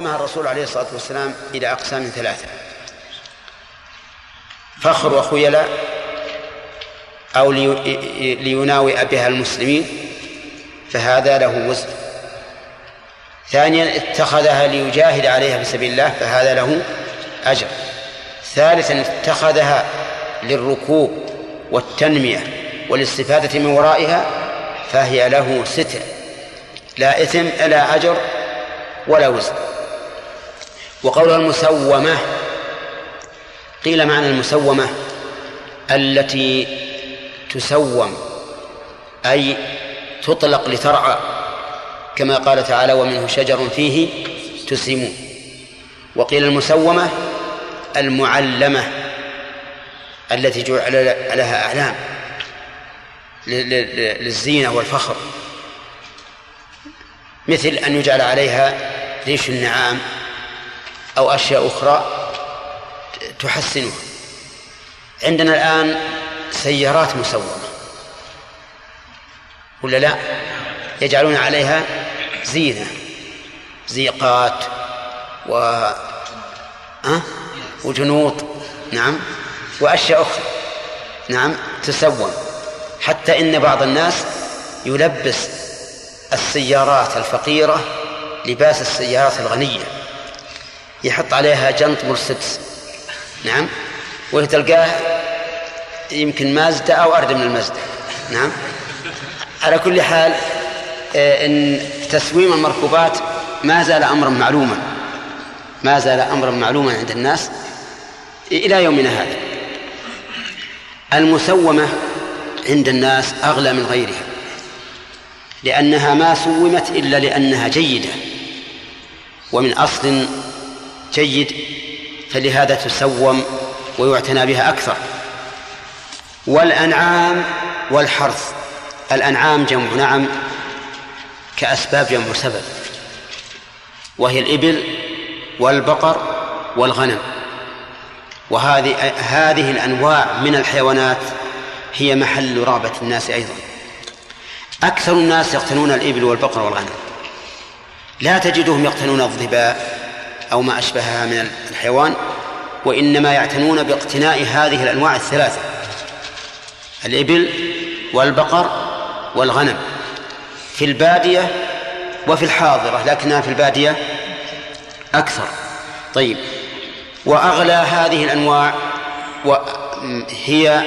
مع الرسول عليه الصلاة والسلام إلى أقسام ثلاثة. فخر وخيلاء أو ليناوئ بها المسلمين فهذا له وزن. ثانيا اتخذها ليجاهد عليها في سبيل الله فهذا له أجر. ثالثا اتخذها للركوب والتنمية والاستفادة من ورائها فهي له ستر. لا إثم لا أجر ولا وزن. وقولها المسومة قيل معنى المسومة التي تسوم أي تطلق لترعى كما قال تعالى ومنه شجر فيه تسيمون وقيل المسومة المعلمة التي جعل لها أعلام للزينة والفخر مثل أن يجعل عليها ريش النعام. أو أشياء أخرى تحسنها. عندنا الآن سيارات مسومة ولا لا؟ يجعلون عليها زينة. زيقات و أه؟ وجنوط. نعم. وأشياء أخرى. نعم. تسوم حتى إن بعض الناس يلبس السيارات الفقيرة لباس السيارات الغنية. يحط عليها جنط مرسيدس نعم. وتلقاه يمكن مازدا أو أرد من المازدا نعم. على كل حال آه، إن تسويم المركوبات ما زال أمرا معلوما. ما زال أمرا معلوما عند الناس إلى يومنا هذا. المسومة عند الناس أغلى من غيرها. لأنها ما سومت إلا لأنها جيدة. ومن أصل جيد فلهذا تسوم ويعتنى بها أكثر. والأنعام والحرث الأنعام جمع نعم كأسباب جمع سبب وهي الإبل والبقر والغنم. وهذه هذه الأنواع من الحيوانات هي محل رغبة الناس أيضا. أكثر الناس يقتنون الإبل والبقر والغنم. لا تجدهم يقتنون الظباء أو ما أشبهها من الحيوان وإنما يعتنون باقتناء هذه الأنواع الثلاثة الإبل والبقر والغنم في البادية وفي الحاضرة لكنها في البادية أكثر. طيب وأغلى هذه الأنواع هي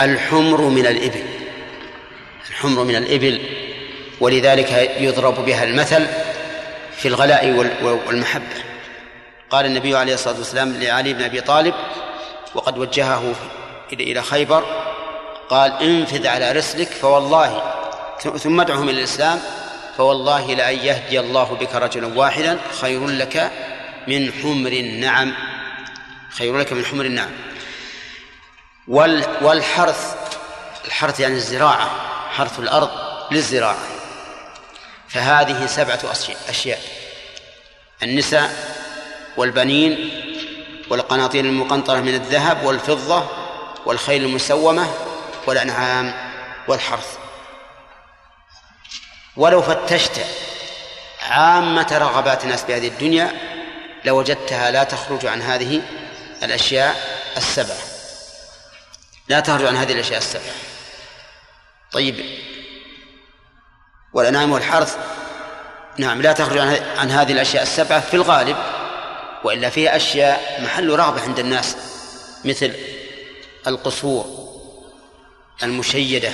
الحمر من الإبل. الحمر من الإبل ولذلك يضرب بها المثل في الغلاء والمحبة. قال النبي عليه الصلاة والسلام لعلي بن أبي طالب وقد وجهه إلى خيبر قال انفذ على رسلك فوالله ثم ادعهم إلى الإسلام فوالله لأن يهدي الله بك رجلا واحدا خير لك من حمر النعم. خير لك من حمر النعم. والحرث الحرث يعني الزراعة حرث الأرض للزراعة. فهذه سبعة أشياء. النساء والبنين والقناطير المقنطرة من الذهب والفضة والخيل المسومة والأنعام والحرث. ولو فتشت عامة رغبات الناس بهذه الدنيا لوجدتها لا تخرج عن هذه الأشياء السبعة لا تخرج عن هذه الأشياء السبعة طيب. والأنعام والحرث. نعم لا تخرج عن هذه الأشياء السبعة في الغالب. وإلا فيها أشياء محل رغبة عند الناس مثل القصور المشيدة.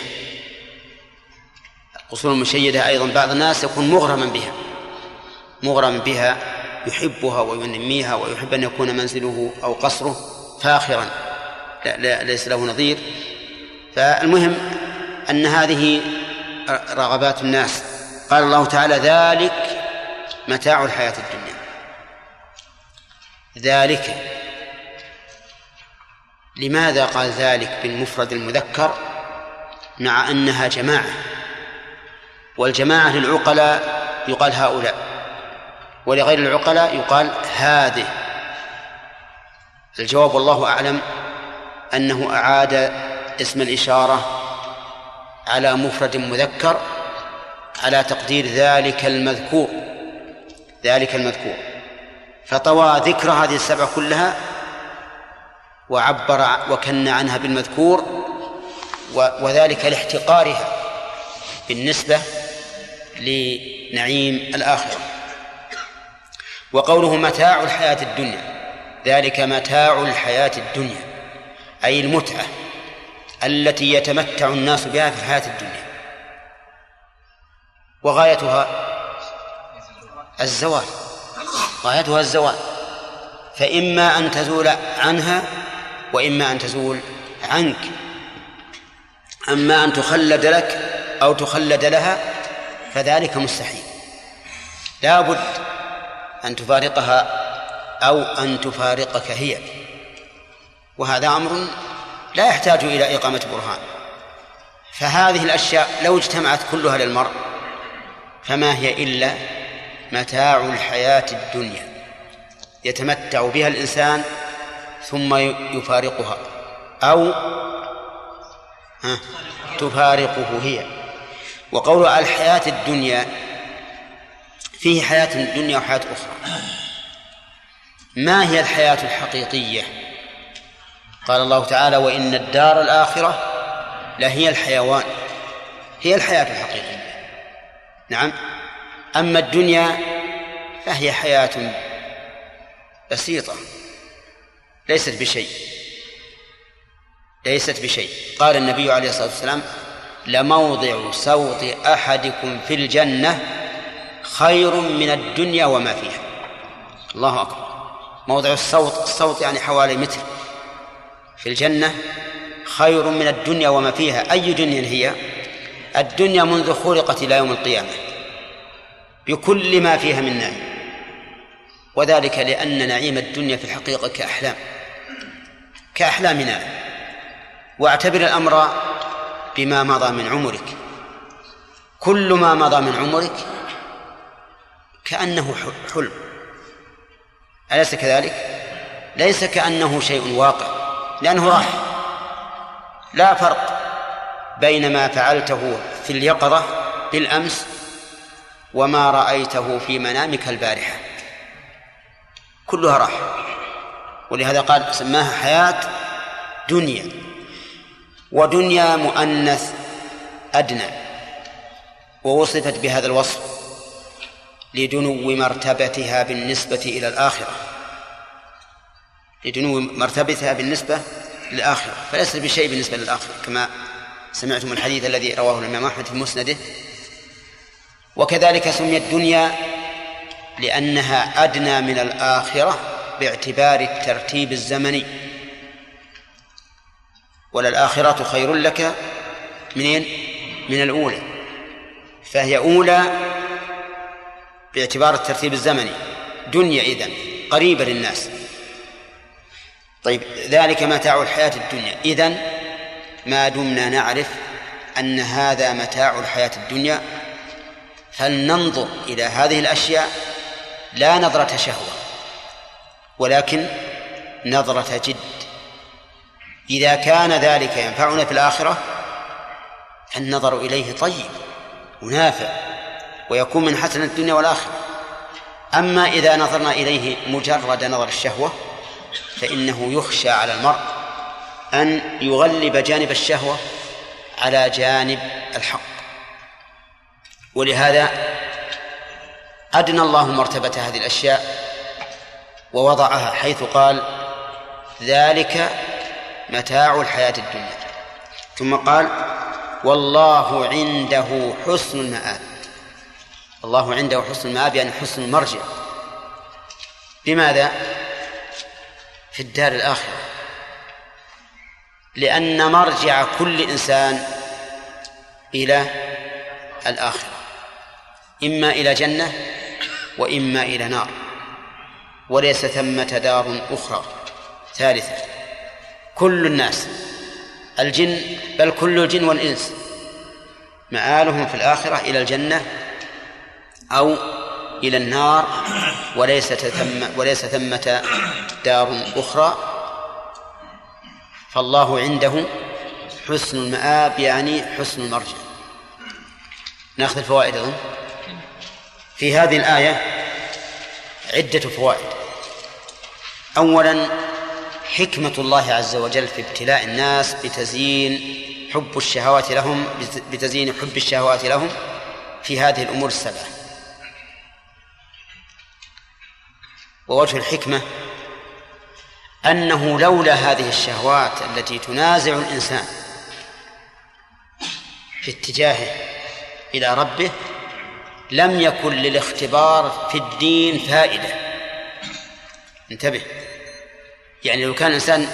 القصور المشيدة أيضا بعض الناس يكون مغرما بها مغرما بها يحبها وينميها ويحب أن يكون منزله أو قصره فاخرا لا, لا ليس له نظير. فالمهم أن هذه رغبات الناس. قال الله تعالى ذلك متاع الحياة الدنيا. ذلك. لماذا قال ذلك بالمفرد المذكر مع أنها جماعة؟ والجماعة للعقلاء يقال هؤلاء ولغير العقلاء يقال هذه. الجواب والله أعلم أنه أعاد اسم الإشارة على مفرد مذكر على تقدير ذلك المذكور ذلك المذكور. فطوى ذكر هذه السبعة كلها وعبر وكن عنها بالمذكور وذلك لاحتقارها بالنسبة لنعيم الآخرة. وقوله متاع الحياة الدنيا ذلك متاع الحياة الدنيا أي المتعة التي يتمتع الناس بها في الحياة الدنيا. وغايتها الزوال. غايتها الزوال فإما أن تزول عنها وإما أن تزول عنك. أما أن تخلد لك أو تخلد لها فذلك مستحيل. لا بد أن تفارقها أو أن تفارقك هي. وهذا أمر لا يحتاج إلى إقامة برهان. فهذه الأشياء لو اجتمعت كلها للمرء فما هي إلا متاع الحياة الدنيا. يتمتع بها الإنسان ثم يفارقها. أو تفارقه هي. وقول الحياة الدنيا فيه حياة دنيا وحياة أخرى. ما هي الحياة الحقيقية؟ قال الله تعالى وإن الدار الآخرة لهي الحيوان. هي الحياة الحقيقية. نعم. أما الدنيا فهي حياة بسيطة ليست بشيء ليست بشيء. قال النبي عليه الصلاة والسلام لموضع سوط أحدكم في الجنة خير من الدنيا وما فيها. الله أكبر. موضع الصوت الصوت يعني حوالي متر. في الجنة خير من الدنيا وما فيها. أي دنيا هي؟ الدنيا منذ خلقت إلى يوم القيامة. بكل ما فيها من نعيم. وذلك لأن نعيم الدنيا في الحقيقة كأحلام. كأحلامنا. واعتبر الأمر بما مضى من عمرك. كل ما مضى من عمرك كأنه حلم. أليس كذلك؟ ليس كأنه شيء واقع. لأنه راح. لا فرق بين ما فعلته في اليقظة بالأمس وما رأيته في منامك البارحة. كلها راح ولهذا قال سماها حياة دنيا. ودنيا مؤنث أدنى. ووصفت بهذا الوصف لدنو مرتبتها بالنسبة إلى الآخرة. لدنو مرتبتها بالنسبة للآخرة. فليست بشيء بالنسبة للآخرة كما سمعتم الحديث الذي رواه الإمام أحمد في مسنده وكذلك سميت دنيا لأنها أدنى من الآخرة باعتبار الترتيب الزمني. وللآخرة خير لك منين؟ من الأولى. فهي أولى باعتبار الترتيب الزمني. دنيا إذن قريبة للناس. طيب ذلك متاع الحياة الدنيا. إذن ما دمنا نعرف أن هذا متاع الحياة الدنيا فلننظر إلى هذه الأشياء؟ لا نظرة شهوة ولكن نظرة جد. إذا كان ذلك ينفعنا في الآخرة فالنظر إليه طيب ونافع ويكون من حسن الدنيا والآخرة. أما إذا نظرنا إليه مجرد نظر الشهوة فإنه يخشى على المرء أن يغلب جانب الشهوة على جانب الحق. ولهذا أدنى الله مرتبة هذه الأشياء ووضعها حيث قال ذلك متاع الحياة الدنيا. ثم قال والله عنده حسن المآب. الله عنده حسن المآب يعني حسن المرجع. لماذا؟ في الدار الآخرة. لأن مرجع كل إنسان إلى الآخرة. إما إلى جنة وإما إلى نار وليس ثمة دار أخرى. ثالثة كل الناس الجن بل كل الجن والإنس مآلهم في الآخرة إلى الجنة أو إلى النار وليس ثم وليس ثمة دار أخرى. فالله عنده حسن المآب يعني حسن المرجع. نأخذ الفوائد أظن. في هذه الآية عدة فوائد. أولا حكمة الله عز وجل في ابتلاء الناس بتزيين حب الشهوات لهم بتزيين حب الشهوات لهم في هذه الأمور السبعة ووجه الحكمة أنه لولا هذه الشهوات التي تنازع الإنسان في اتجاهه إلى ربه لم يكن للاختبار في الدين فائدة. انتبه. يعني لو كان الإنسان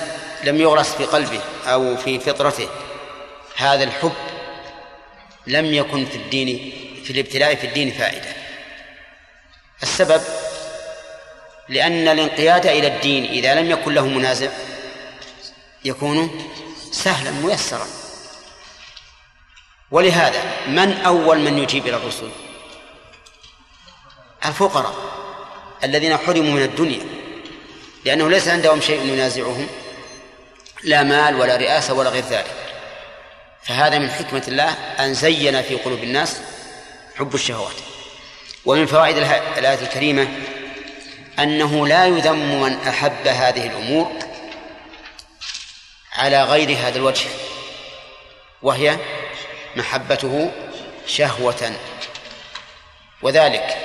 لم يغرس في قلبه أو في فطرته هذا الحب لم يكن في الدين في الابتلاء في الدين فائدة. السبب لأن الانقياد إلى الدين إذا لم يكن له منازع يكون سهلا ميسرا. ولهذا من أول من يجيب إلى الرسل الفقراء الذين حرموا من الدنيا لأنه ليس عندهم شيء ينازعهم لا مال ولا رئاسة ولا غير ذلك. فهذا من حكمة الله أن زين في قلوب الناس حب الشهوات. ومن فوائد الآية الكريمة أنه لا يذم من أحب هذه الأمور على غير هذا الوجه وهي محبته شهوة. وذلك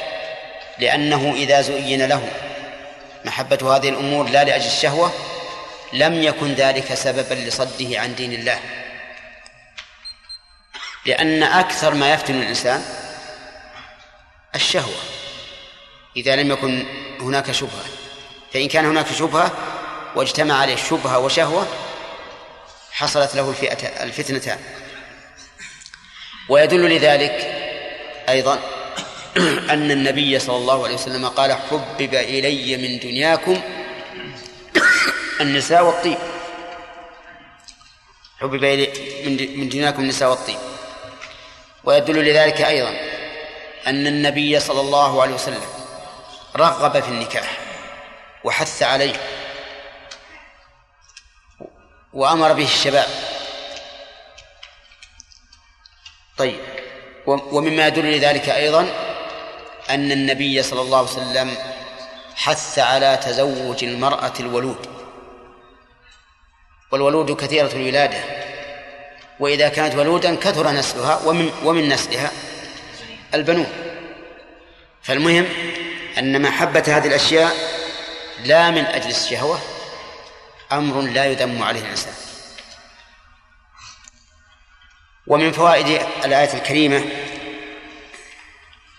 لأنه إذا زين له محبة هذه الأمور لا لأجل الشهوة لم يكن ذلك سببا لصده عن دين الله. لأن أكثر ما يفتن الإنسان الشهوة. إذا لم يكن هناك شبهة فإن كان هناك شبهة واجتمع عليه شبهة وشهوة حصلت له الفتنتان. ويدل لذلك أيضا أن النبي صلى الله عليه وسلم قال حبب إلي من دنياكم النساء والطيب. حبب إلي من دنياكم النساء والطيب. ويدل لذلك أيضا أن النبي صلى الله عليه وسلم رغب في النكاح وحث عليه وأمر به الشباب. طيب. ومما يدل لذلك أيضا أن النبي صلى الله عليه وسلم حث على تزوج المرأة الولود. والولود كثيرة الولادة. وإذا كانت ولودا كثر نسلها ومن ومن نسلها البنون. فالمهم أن محبة هذه الأشياء لا من أجل الشهوة أمر لا يذم عليه الإنسان. ومن فوائد الآية الكريمة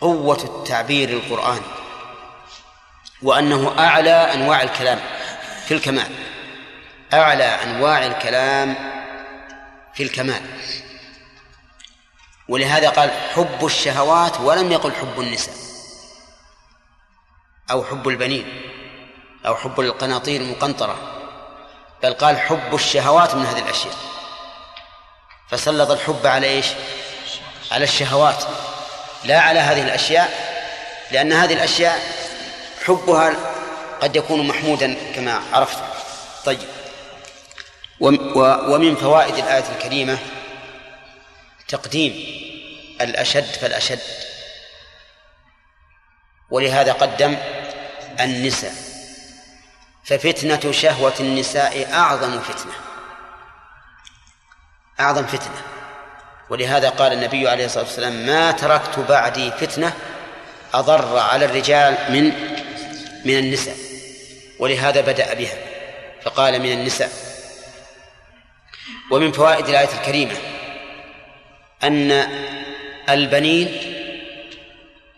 قوة التعبير القرآني وأنه أعلى أنواع الكلام في الكمال أعلى أنواع الكلام في الكمال. ولهذا قال حب الشهوات ولم يقل حب النساء أو حب البنين أو حب القناطير المقنطرة بل قال حب الشهوات من هذه الأشياء. فسلط الحب على إيش؟ على الشهوات. لا على هذه الأشياء لأن هذه الأشياء حبها قد يكون محمودا كما عرفت. طيب. ومن فوائد الآية الكريمة تقديم الأشد فالأشد. ولهذا قدم النساء. ففتنة شهوة النساء أعظم فتنة. أعظم فتنة. ولهذا قال النبي عليه الصلاة والسلام ما تركت بعدي فتنة أضر على الرجال من من النساء. ولهذا بدأ بها فقال من النساء. ومن فوائد الآية الكريمة أن البنين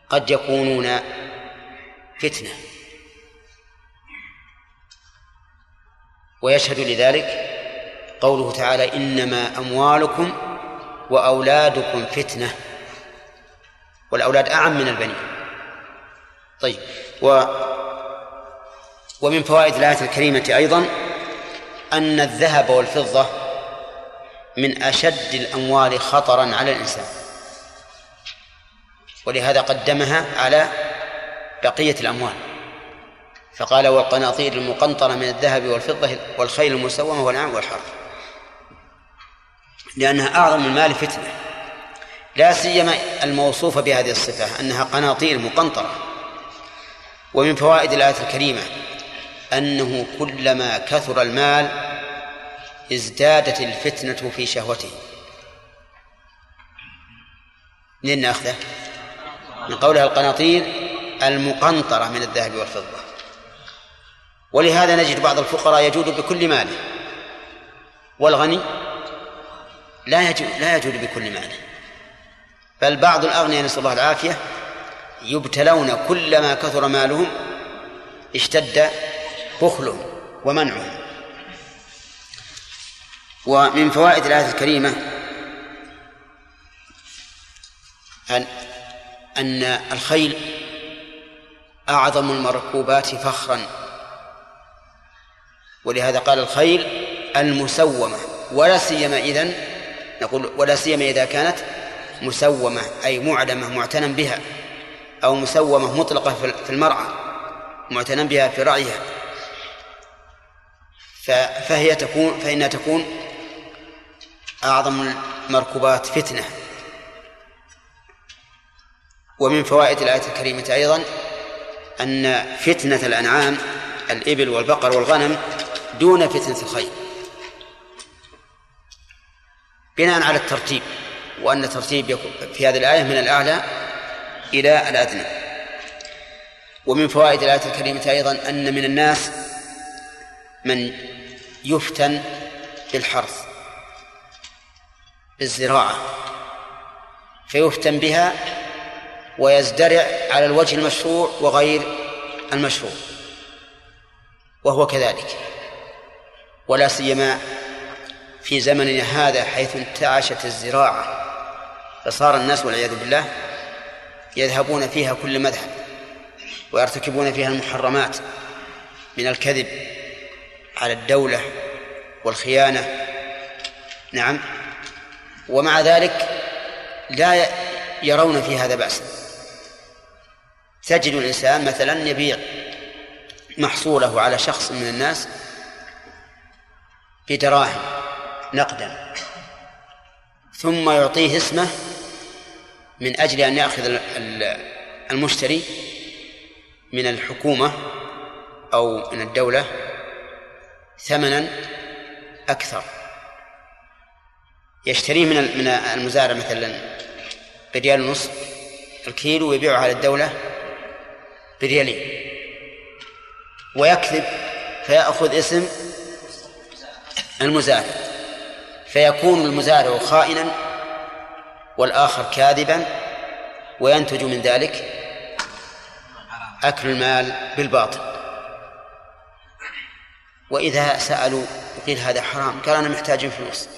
قد يكونون فتنة. ويشهد لذلك قوله تعالى إنما أموالكم وأولادكم فتنة. والأولاد أعم من البنين. طيب و ومن فوائد الآية الكريمة أيضا أن الذهب والفضة من أشد الأموال خطرا على الإنسان. ولهذا قدمها على بقية الأموال. فقال والقناطير المقنطرة من الذهب والفضة والخيل المسومة والأنعام والحرث. لأنها أعظم المال فتنة. لا سيما الموصوفة بهذه الصفة أنها قناطير مقنطرة. ومن فوائد الآية الكريمة أنه كلما كثر المال ازدادت الفتنة في شهوته. منين نأخذه؟ من قولها القناطير المقنطرة من الذهب والفضة. ولهذا نجد بعض الفقراء يجود بكل ماله. والغني لا يجود لا يجود بكل ماله بل بعض الأغنياء نسأل الله العافية يبتلون كلما كثر مالهم اشتد بخلهم ومنعهم. ومن فوائد الآية الكريمة أن أن الخيل أعظم المركوبات فخرا. ولهذا قال الخيل المسومة ولا سيما إذن نقول ولا سيما إذا كانت مسومة أي معدمة معتنى بها أو مسومة مطلقة في المرعى معتنى بها في رعيها فهي تكون فإنها تكون أعظم المركوبات فتنة. ومن فوائد الآية الكريمة أيضا أن فتنة الأنعام الإبل والبقر والغنم دون فتنة الخيل بناء على الترتيب وأن الترتيب في هذه الآية من الأعلى إلى الأدنى. ومن فوائد الآية الكريمة أيضا أن من الناس من يفتن بالحرث بالزراعة فيفتن بها ويزدرع على الوجه المشروع وغير المشروع وهو كذلك. ولا سيما في زمننا هذا حيث انتعشت الزراعة فصار الناس والعياذ بالله يذهبون فيها كل مذهب ويرتكبون فيها المحرمات من الكذب على الدولة والخيانة. نعم. ومع ذلك لا يرون في هذا بأسا تجد الإنسان مثلا يبيع محصوله على شخص من الناس بدراهم. نقدا ثم يعطيه اسمه من أجل أن يأخذ المشتري من الحكومة أو من الدولة ثمنا أكثر. يشتريه من من المزارع مثلا بريال ونصف الكيلو ويبيعه على الدولة بريالين. ويكذب فيأخذ اسم المزارع. فيكون المزارع خائنا والآخر كاذبا وينتج من ذلك أكل المال بالباطل. وإذا سألوا قيل هذا حرام قال أنا محتاج فلوس.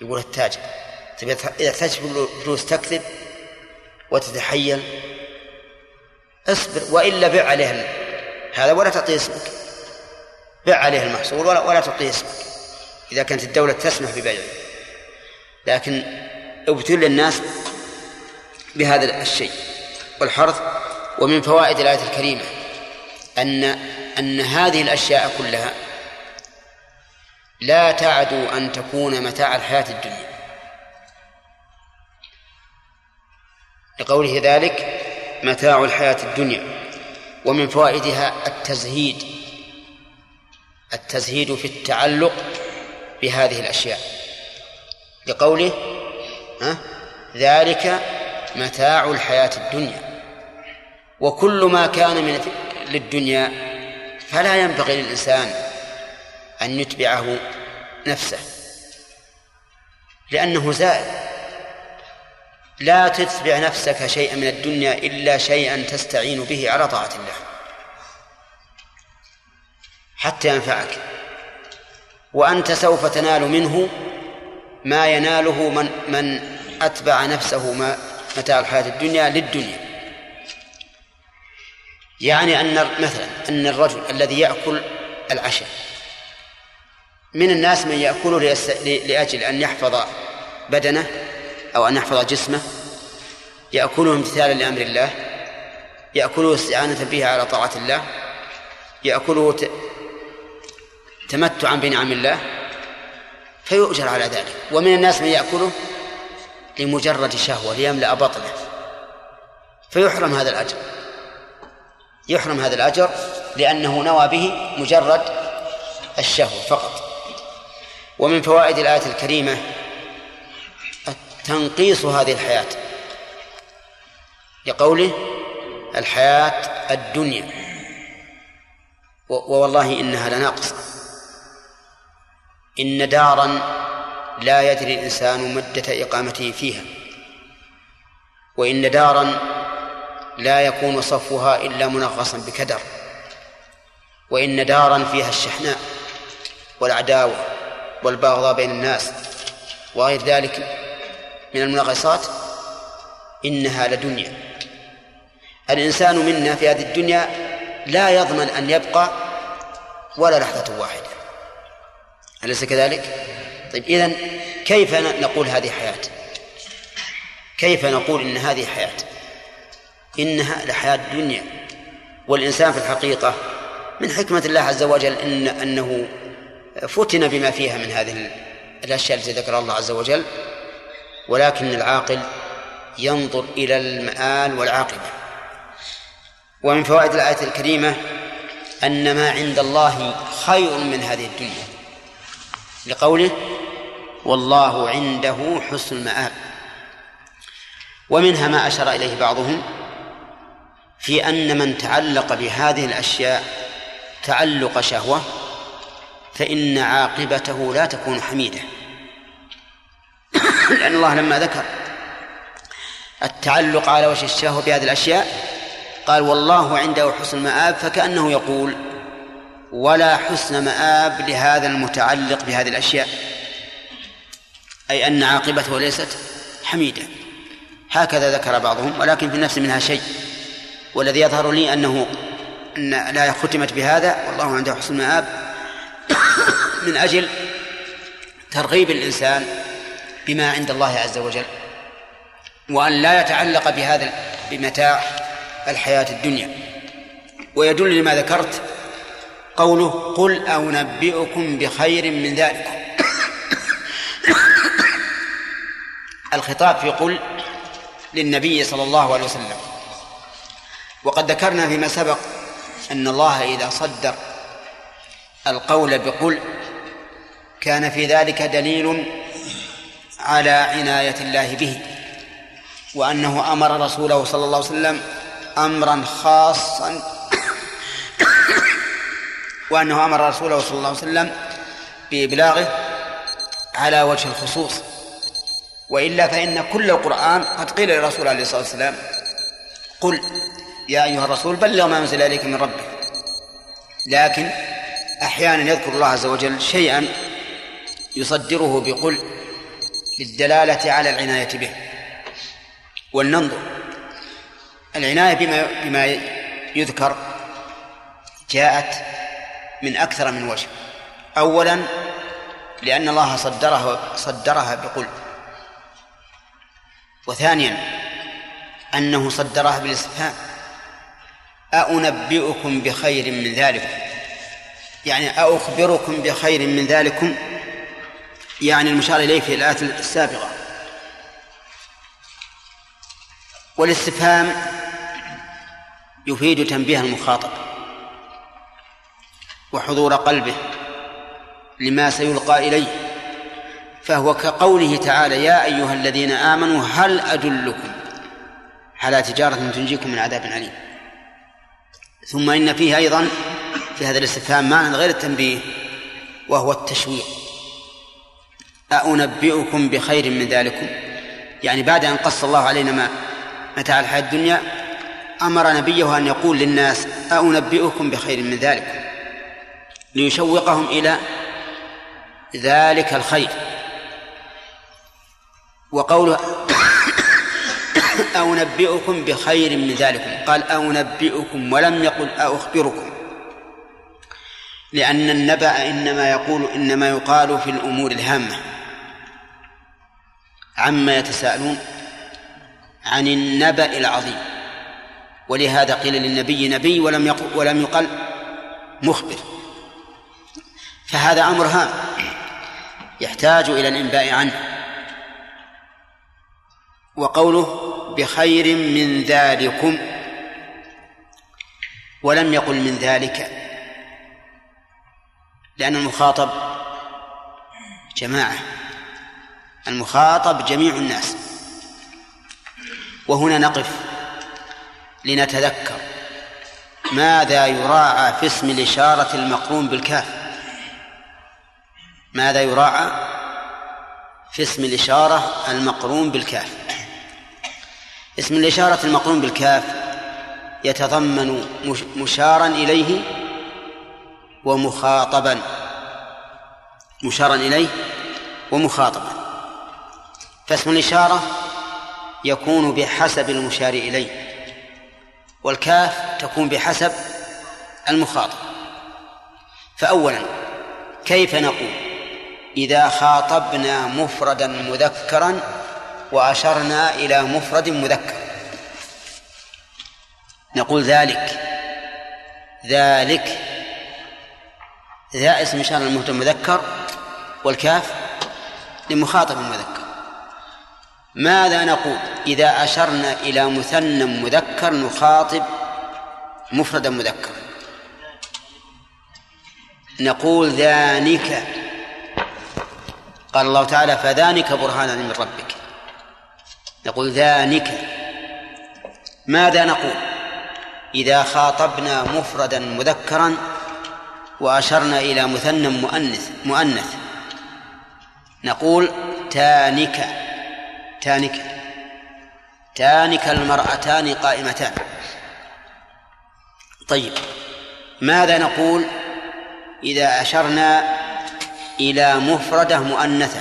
يقول التاجر إذا تحتاج فلوس تكذب وتتحيل اصبر وإلا بع عليه هذا ولا تعطيه اسمك. بع عليه المحصول ولا, ولا تعطيه اسمك. إذا كانت الدولة تسمح ببيعه لكن ابتلي الناس بهذا الشيء. والحرث ومن فوائد الآية الكريمة أن أن هذه الأشياء كلها لا تعد أن تكون متاع الحياة الدنيا. لقوله ذلك متاع الحياة الدنيا. ومن فوائدها التزهيد. التزهيد في التعلق بهذه الأشياء. لقوله ها ذلك متاع الحياة الدنيا. وكل ما كان من للدنيا فلا ينبغي للإنسان أن يتبعه نفسه لأنه زائل لا تتبع نفسك شيئا من الدنيا إلا شيئا تستعين به على طاعة الله. حتى ينفعك. وأنت سوف تنال منه ما يناله من من أتبع نفسه ما متاع الحياة الدنيا للدنيا. يعني أن مثلا أن الرجل الذي يأكل العشاء من الناس من يأكله لأجل أن يحفظ بدنه أو أن يحفظ جسمه يأكله امتثالا لأمر الله يأكله استعانة به على طاعة الله يأكله تمتعا بنعم الله فيؤجر على ذلك. ومن الناس من يأكله لمجرد شهوة ليملأ بطنه. فيحرم هذا الأجر. يحرم هذا الأجر لأنه نوى به مجرد الشهوة فقط. ومن فوائد الآية الكريمة تنقيص هذه الحياة. لقوله الحياة الدنيا. ووالله إنها لناقصة. إن دارا لا يدري الإنسان مدة إقامته فيها وإن دارا لا يكون صفها إلا منغصا بكدر وإن دارا فيها الشحناء والعداوة والبغضاء بين الناس وغير ذلك من المنغصات إنها لدنيا. الإنسان منا في هذه الدنيا لا يضمن أن يبقى ولا لحظة واحدة. أليس كذلك؟ طيب إذن كيف نقول هذه حياة؟ كيف نقول إن هذه حياة؟ إنها لحياة الدنيا والإنسان في الحقيقة من حكمة الله عز وجل إن أنه فتن بما فيها من هذه الأشياء التي ذكر الله عز وجل ولكن العاقل ينظر إلى المآل والعاقبة ومن فوائد الآية الكريمة أن ما عند الله خير من هذه الدنيا لقوله والله عنده حسن المآب ومنها ما أشار إليه بعضهم في أن من تعلق بهذه الأشياء تعلق شهوة فإن عاقبته لا تكون حميدة. لأن الله لما ذكر التعلق على وجه الشهوة بهذه الأشياء قال والله عنده حسن مآب فكأنه يقول ولا حسن مآب لهذا المتعلق بهذه الأشياء. أي أن عاقبته ليست حميدة. هكذا ذكر بعضهم ولكن في النفس منها شيء. والذي يظهر لي أنه أن لا ختمت بهذا والله عنده حسن مآب. من أجل ترغيب الإنسان بما عند الله عز وجل وأن لا يتعلق بهذا بمتاع الحياة الدنيا. ويدل لما ذكرت قوله قل أنبئكم بخير من ذلك. الخطاب في قل للنبي صلى الله عليه وسلم. وقد ذكرنا فيما سبق أن الله إذا صدر القول بقل كان في ذلك دليل على عناية الله به وأنه أمر رسوله صلى الله عليه وسلم أمرا خاصا وأنه أمر رسوله صلى الله عليه وسلم بإبلاغه على وجه الخصوص. وإلا فإن كل القرآن قد قيل للرسول عليه الصلاة والسلام قل يا أيها الرسول بلغ ما أنزل إليك من ربك. لكن أحيانا يذكر الله عز وجل شيئا يصدره بقل للدلالة على العناية به. ولننظر العناية بما بما يذكر جاءت من أكثر من وجه. أولا لأن الله صدرها صدرها بقل وثانيا أنه صدرها بالاستفهام أأنبئكم بخير من ذلكم. يعني أخبركم بخير من ذلكم. يعني المشار إليه في الآية السابقة. والاستفهام يفيد تنبيه المخاطب. وحضور قلبه لما سيلقى إليه فهو كقوله تعالى يا أيها الذين آمنوا هل أدلكم على تجارة تنجيكم من عذاب أليم؟ ثم إن فيه أيضا في هذا الاستفهام معنى غير التنبيه وهو التشويق أنبئكم بخير من ذلكم؟ يعني بعد أن قص الله علينا ما متاع الحياة الدنيا أمر نبيه أن يقول للناس أنبئكم بخير من ذلكم؟ ليشوقهم إلى ذلك الخير. وقوله أو نبئكم بخير من ذلكم؟ قال أو نبئكم ولم يقل أخبركم لأن النبأ إنما يقول إنما يقال في الأمور الهامة. عما يتساءلون عن النبأ العظيم. ولهذا قيل للنبي نبي ولم يقل ولم يقل مخبر. فهذا أمر هام. يحتاج إلى الإنباء عنه. وقوله بخير من ذلكم ولم يقل من ذلك لأن المخاطب جماعة. المخاطب جميع الناس. وهنا نقف لنتذكر ماذا يراعى في اسم الإشارة المقرون بالكاف. ماذا يراعى؟ في اسم الإشارة المقرون بالكاف. اسم الإشارة المقرون بالكاف يتضمن مشارا إليه ومخاطبا. مشارا إليه ومخاطبا. فاسم الإشارة يكون بحسب المشار إليه والكاف تكون بحسب المخاطب. فأولا كيف نقول؟ إذا خاطبنا مفردا مذكرا وأشرنا إلى مفرد مذكر. نقول ذلك. ذلك. ذا اسم إشارة المفرد المذكر والكاف لمخاطب مذكر ماذا نقول؟ إذا أشرنا إلى مثنى مذكر نخاطب مفردا مذكر. نقول ذانك قال الله تعالى فذانك برهان من ربك. نقول ذانك ماذا نقول؟ إذا خاطبنا مفردا مذكرا وأشرنا إلى مثنى مؤنث مؤنث. نقول تانك تانك. تانك المرأتان قائمتان. طيب ماذا نقول إذا أشرنا إلى مفردة مؤنثة.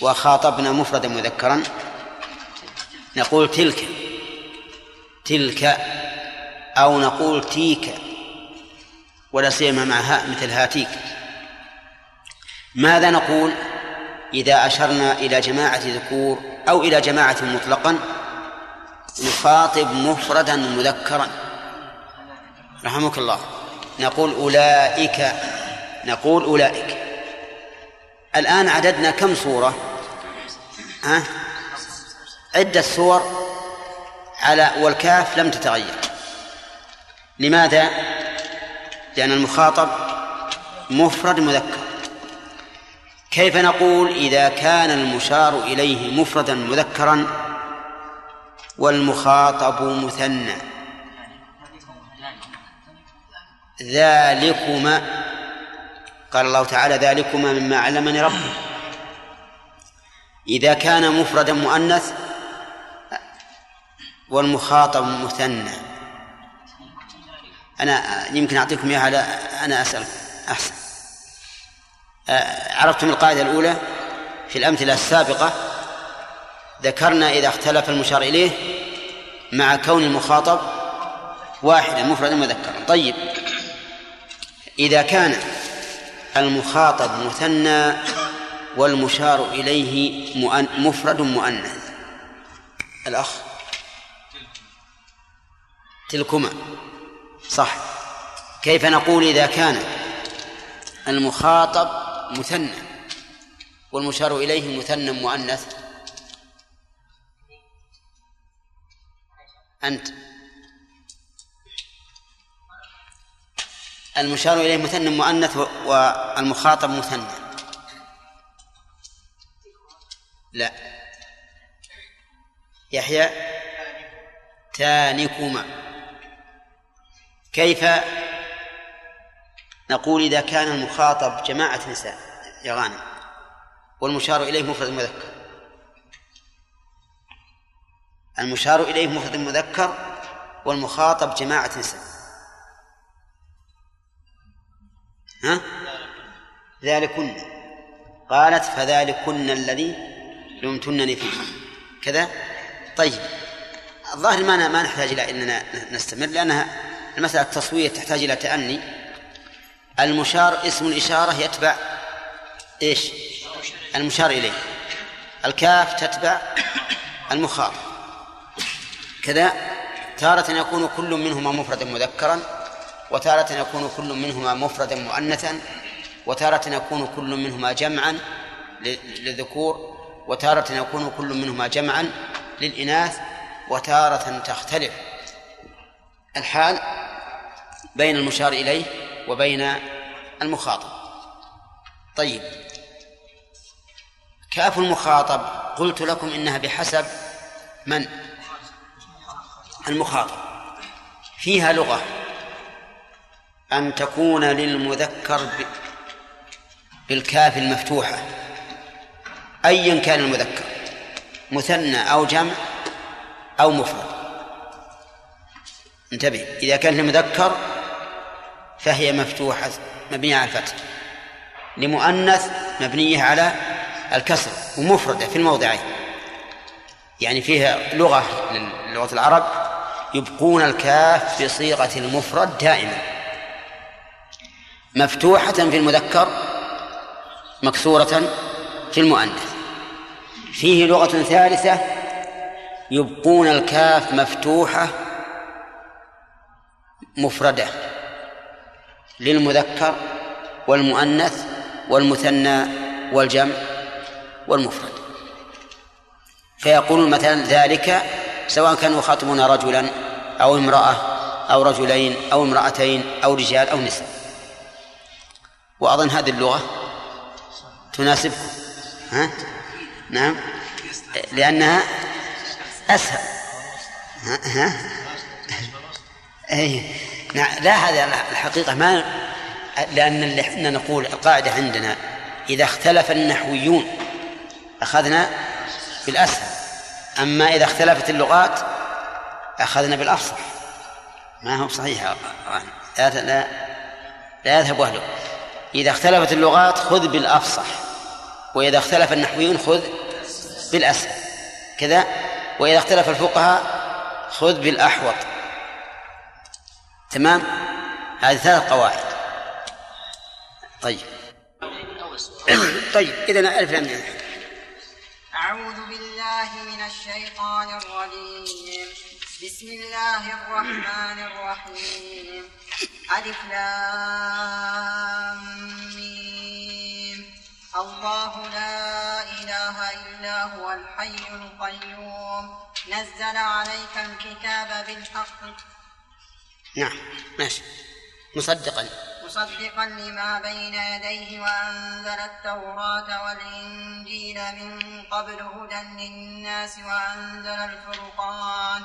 وخاطبنا مفردا مذكرا. نقول تلك. تلك أو نقول تيك. ولا سيما مع هاء مثل هاتيك. ماذا نقول إذا أشرنا إلى جماعة ذكور أو إلى جماعة مطلقا؟ نخاطب مفردا مذكرا. رحمك الله. نقول أولئك. نقول أولئك. الآن عددنا كم صورة؟ ها؟ عدة صور على والكاف لم تتغير. لماذا؟ لأن المخاطب مفرد مذكر. كيف نقول إذا كان المشار إليه مفردا مذكرا؟ والمخاطب مثنى. ذلكما قال الله تعالى ذلكما مما علمني ربي. إذا كان مفردا مؤنث والمخاطب مثنى. أنا يمكن أعطيكم إياها أنا أسأل أحسن. عرفتم القاعدة الأولى؟ في الأمثلة السابقة ذكرنا إذا اختلف المشار إليه مع كون المخاطب واحدا مفردا مذكرا. طيب. إذا كان المخاطب مثنى والمشار إليه مفرد مؤنث. الأخ. تلكما. صح. كيف نقول إذا كان المخاطب مثنى والمشار إليه مثنى مؤنث؟ أنت. المشار إليه مثنى مؤنث والمخاطب مثنى. لا. يحيى تانكما. كيف نقول إذا كان المخاطب جماعة نساء؟ يا غانم. والمشار إليه مفرد مذكر. المشار إليه مفرد مذكر والمخاطب جماعة نساء. ها؟ ذلكن. قالت فذلكن الذي لمتنني فيه كذا؟ طيب. الظاهر ما ما نحتاج إلى إننا نستمر لانها المسألة التصوير تحتاج إلى تأني. المشار اسم الإشارة يتبع إيش؟ المشار إليه. الكاف تتبع المخاطب كذا؟ تارة يكون كل منهما مفردا مذكرا. وتارة يكون كل منهما مفردا مؤنثا وتارة يكون كل منهما جمعا للذكور وتارة يكون كل منهما جمعا للإناث وتارة تختلف. الحال بين المشار إليه وبين المخاطب. طيب. كاف المخاطب؟ قلت لكم إنها بحسب من؟ المخاطب. فيها لغة. أن تكون للمذكر بالكاف المفتوحة. أيا كان المذكر مثنى أو جمع أو مفرد. انتبه إذا كان المذكر فهي مفتوحة مبنية على الفتح. لمؤنث مبنية على الكسر ومفردة في الموضعين. يعني فيها لغة لغة العرب يبقون الكاف بصيغة المفرد دائما. مفتوحة في المذكر مكسورة في المؤنث. فيه لغة ثالثة يبقون الكاف مفتوحة مفردة. للمذكر والمؤنث والمثنى والجمع والمفرد. فيقول مثلا ذلك سواء كانوا يخاطبون رجلا أو امرأة أو رجلين أو امرأتين أو رجال أو نساء. وأظن هذه اللغة تناسبكم ها؟ نعم. لأنها أسهل. ها؟ ها؟ أي نعم. لا هذا الحقيقة ما لأن اللي إحنا نقول القاعدة عندنا إذا اختلف النحويون أخذنا بالأسهل. أما إذا اختلفت اللغات أخذنا بالأفصح. ما هو صحيح لا لا, لا يذهب أهله. إذا اختلفت اللغات خذ بالأفصح وإذا اختلف النحويون خذ بالأسهل كذا؟ وإذا اختلف الفقهاء خذ بالأحوط تمام؟ هذه ثلاث قواعد. طيب. طيب إذا ألف لام أعوذ بالله من الشيطان الرجيم. بسم الله الرحمن الرحيم. ألف لام ميم. الله لا إله إلا هو الحي القيوم. نزل عليك الكتاب بالحق. نعم ماشي. مصدقا. مصدقا لما بين يديه وأنزل التوراة والإنجيل من قبل هدى للناس وأنزل الفرقان.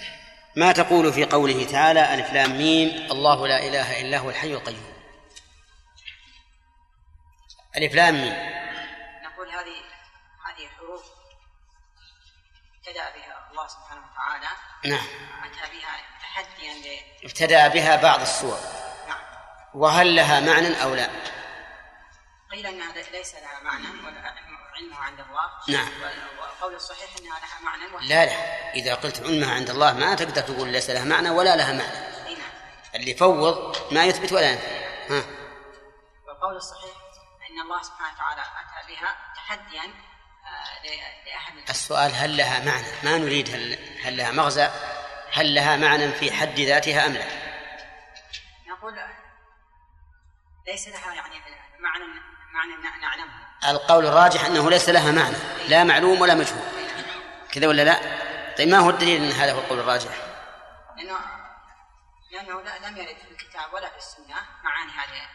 ما تقول في قوله تعالى ألف لام ميم الله لا إله إلا هو الحي القيوم. ألف لام ميم. نقول هذه هذه حروف ابتدأ بها الله سبحانه وتعالى. نعم. أتى بها تحديا ابتدأ بها بعض السور. نعم. وهل لها معنى أو لا؟ قيل أنها ليس لها معنى علمها عند الله. نعم. والقول الصحيح أنها لها معنى لا لا. إذا قلت علمها عند الله ما تقدر تقول ليس لها معنى ولا لها معنى. نعم. اللي فوض ما يثبت ولا ينفي. ها. والقول الصحيح أن الله سبحانه وتعالى أتى بها تحديا آه، لأحد السؤال هل لها معنى؟ ما نريد هل, هل لها مغزى؟ هل لها معنى في حد ذاتها أم لا؟ نقول ليس لها يعني معنى معنى نعلمه القول الراجح أنه ليس لها معنى لا معلوم ولا مجهول. كذا ولا لا؟ طيب ما هو الدليل أن هذا هو القول الراجح؟ لأنه لأنه لم يرد في الكتاب ولا في السنة معاني هذه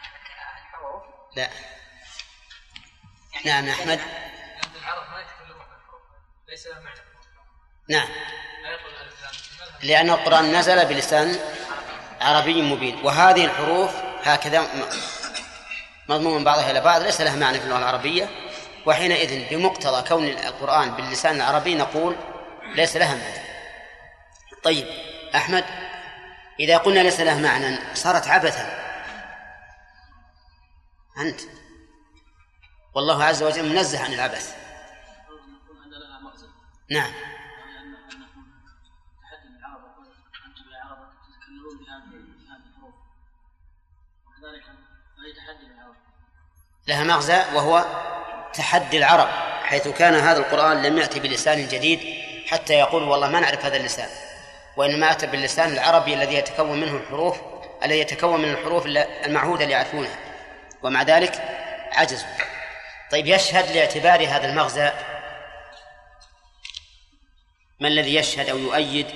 الحروف. لا. يعني نعم أحمد. العرب ما يتكلمون بالحروف ليس لها معنى. نعم. لأن القرآن نزل بلسان عربي مبين وهذه الحروف هكذا م- مضمون بعضها إلى بعض ليس لها معنى في اللغة العربية. وحينئذ بمقتضى كون القرآن باللسان العربي نقول ليس لها معنى. طيب أحمد إذا قلنا ليس لها معنى صارت عبثا. أنت. والله عز وجل منزه عن العبث. نعم. لها مغزى وهو تحدي العرب حيث كان هذا القرآن لم يأتي بلسان جديد حتى يقول والله ما نعرف هذا اللسان. وإنما أتى باللسان العربي الذي يتكون منه الحروف الذي يتكون من الحروف المعهودة اللي يعرفونها. ومع ذلك عجزوا طيب يشهد لاعتبار هذا المغزى ما الذي يشهد أو يؤيد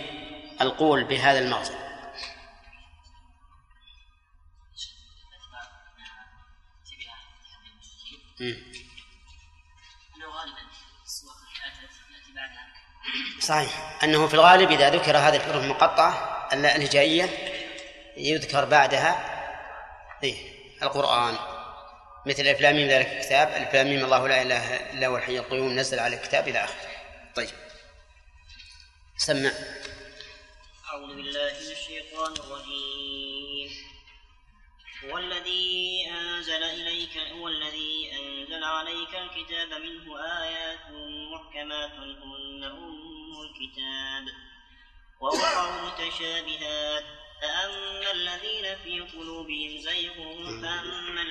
القول بهذا المغزى؟ صحيح. أنه في الغالب إذا ذكر هذه الحروف المقطعة الهجائية يذكر بعدها إيه القرآن. مثل ألف لام ذلك الكتاب. ألف لام الله لا إله إلا هو الحي القيوم نزل على الكتاب إلى آخره. طيب. سمع. أعوذ بالله من الشيطان الرجيم. هو الذي أنزل إليك هو الذي أنزل عليك الكتاب منه آيات محكمات هن أم الكتاب. وأخر متشابهات فأما الذين في قلوبهم زيغ فأما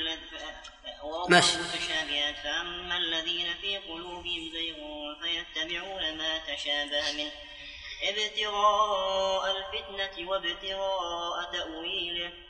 متشابهات فأما الذين في قلوبهم زيغ فيتبعون ما تشابه منه. إبتغاء الفتنة وابتغاء تأويله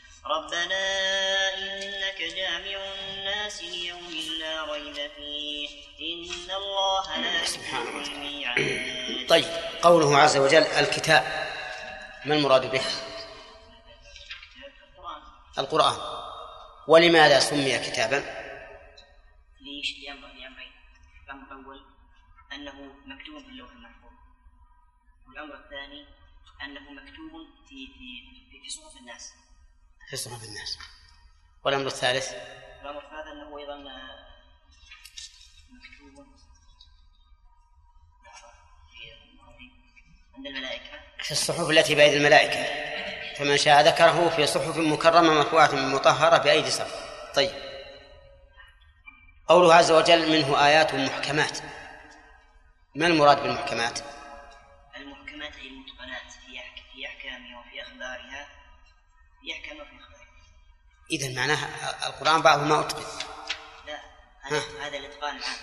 ربنا إنك جامع الناس ليوم لا ريب فيه. إن الله لا يخلف الميعاد. طيب قوله عز وجل الكتاب ما المراد به؟ القرآن. ولماذا سمي كتابا؟ ليش؟ لأمرين. الأمر الأول أنه مكتوب في اللوح المحفوظ. والأمر الثاني أنه مكتوب في في في صحف الناس. في صحف الناس والأمر الثالث. الأمر الثالث أنه أيضا مكتوب عند الملائكة. في الصحف التي بأيدي الملائكة. فمن شاء ذكره في صحف مكرمة مرفوعة مطهرة بأيدي سفر طيب. قوله عز وجل منه آيات محكمات. ما المراد بالمحكمات؟ المحكمات هي المتقنات في في أحكامها وفي أخبارها. في أحكامها أخبارها إذا معناها القرآن بعضه ما أتقن. لا هذا الإتقان العام.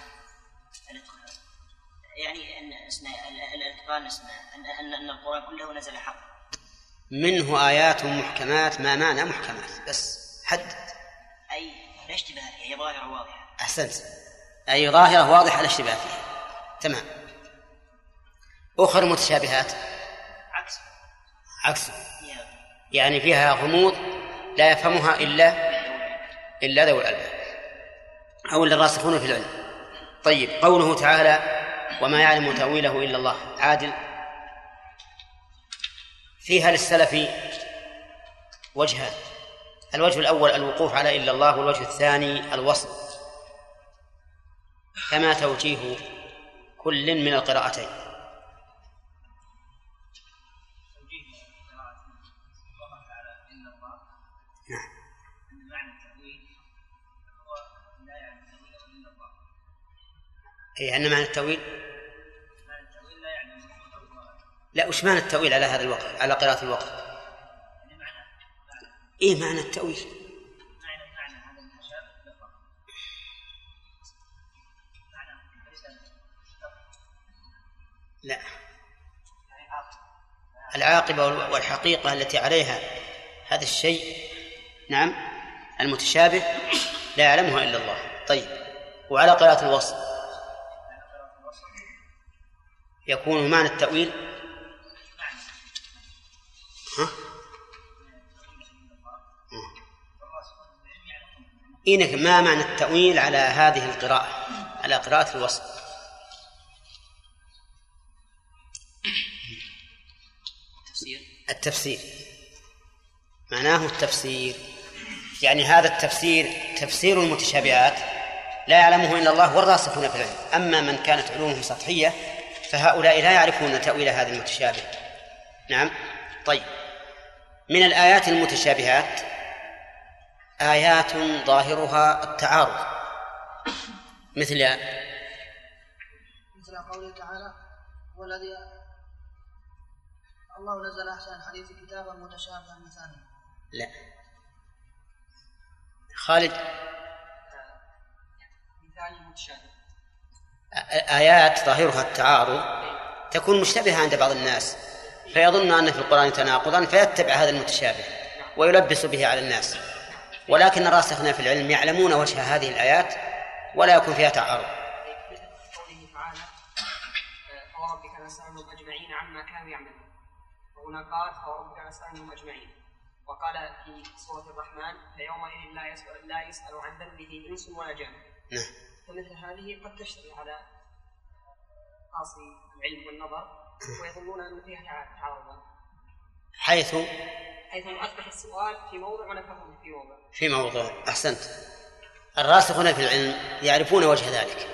يعني أن اسمه الإتقان اسمه أن أن القرآن كله نزل حق. منه آيات محكمات ما معنى محكمات؟ بس حدد. أي لا اشتباه فيها هي ظاهرة واضحة. أحسنت. أي ظاهرة واضحة الاشتباه فيها. تمام. أخر متشابهات؟ عكس. عكس. يعني فيها غموض لا يفهمها إلا إلا ذوي الألباب أو إلا الراسخون في العلم. طيب قوله تعالى وما يعلم تأويله إلا الله. عادل. فيها للسلف وجهان. الوجه الأول الوقوف على إلا الله والوجه الثاني الوصف كما توجيه كل من القراءتين. أي أن معنى التأويل؟ لا وش معنى التأويل على هذا الوقت على قراءة الوقت؟ إيه معنى التأويل؟ لا. العاقبة والحقيقة التي عليها هذا الشيء نعم المتشابه لا يعلمها إلا الله. طيب وعلى قراءة الوصف؟ يكون معنى التأويل؟ ها؟ إنك ما معنى التأويل على هذه القراءة على قراءة الوصف. التفسير. التفسير. معناه التفسير. يعني هذا التفسير تفسير المتشابهات لا يعلمه إلا الله والراسخون في العلم. أما من كانت علومهم سطحية فهؤلاء لا يعرفون تأويل هذا المتشابه نعم. طيب. من الآيات المتشابهات آيات ظاهرها التعارض. مثل مثل قوله تعالى والذي الله نزل أحسن الحديث كتابا متشابها مثاني لا. خالد. مثال متشابه. آيات ظاهرها التعارض تكون مشتبهة عند بعض الناس فيظن أن في القرآن تناقضا فيتبع هذا المتشابه ويلبس به على الناس. ولكن الراسخون في العلم يعلمون وجه هذه الآيات ولا يكون فيها تعارض. فوربك نسألهم أجمعين عما كانوا يعملون وهنا قال فوربك نسألهم أجمعين وقال في سورة الرحمن فيومئذ لا يسأل لا يسأل عن ذنبه إنس ولا جان نعم. فمثل هذه قد تشتبه على قاصي العلم والنظر ويظنون أن فيها تعارضا. حيث حيث أصبح السؤال في موضع ونفهم في موضع. في موضوع أحسنت. الراسخون في العلم يعرفون وجه ذلك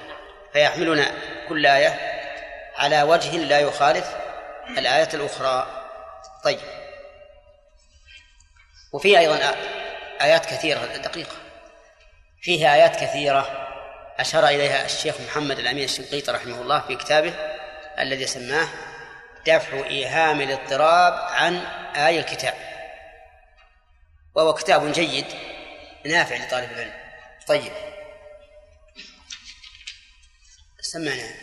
فيحملون كل آية على وجه لا يخالف الآية الأخرى. طيب. وفي أيضا آيات كثيرة دقيقة. فيها آيات كثيرة أشار إليها الشيخ محمد الأمين الشنقيطي رحمه الله في كتابه الذي سماه دفع إيهام الاضطراب عن آي الكتاب وهو كتاب جيد نافع لطالب العلم. طيب. سمعنا.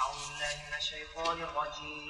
أعوذ بالله من الشيطان الرجيم.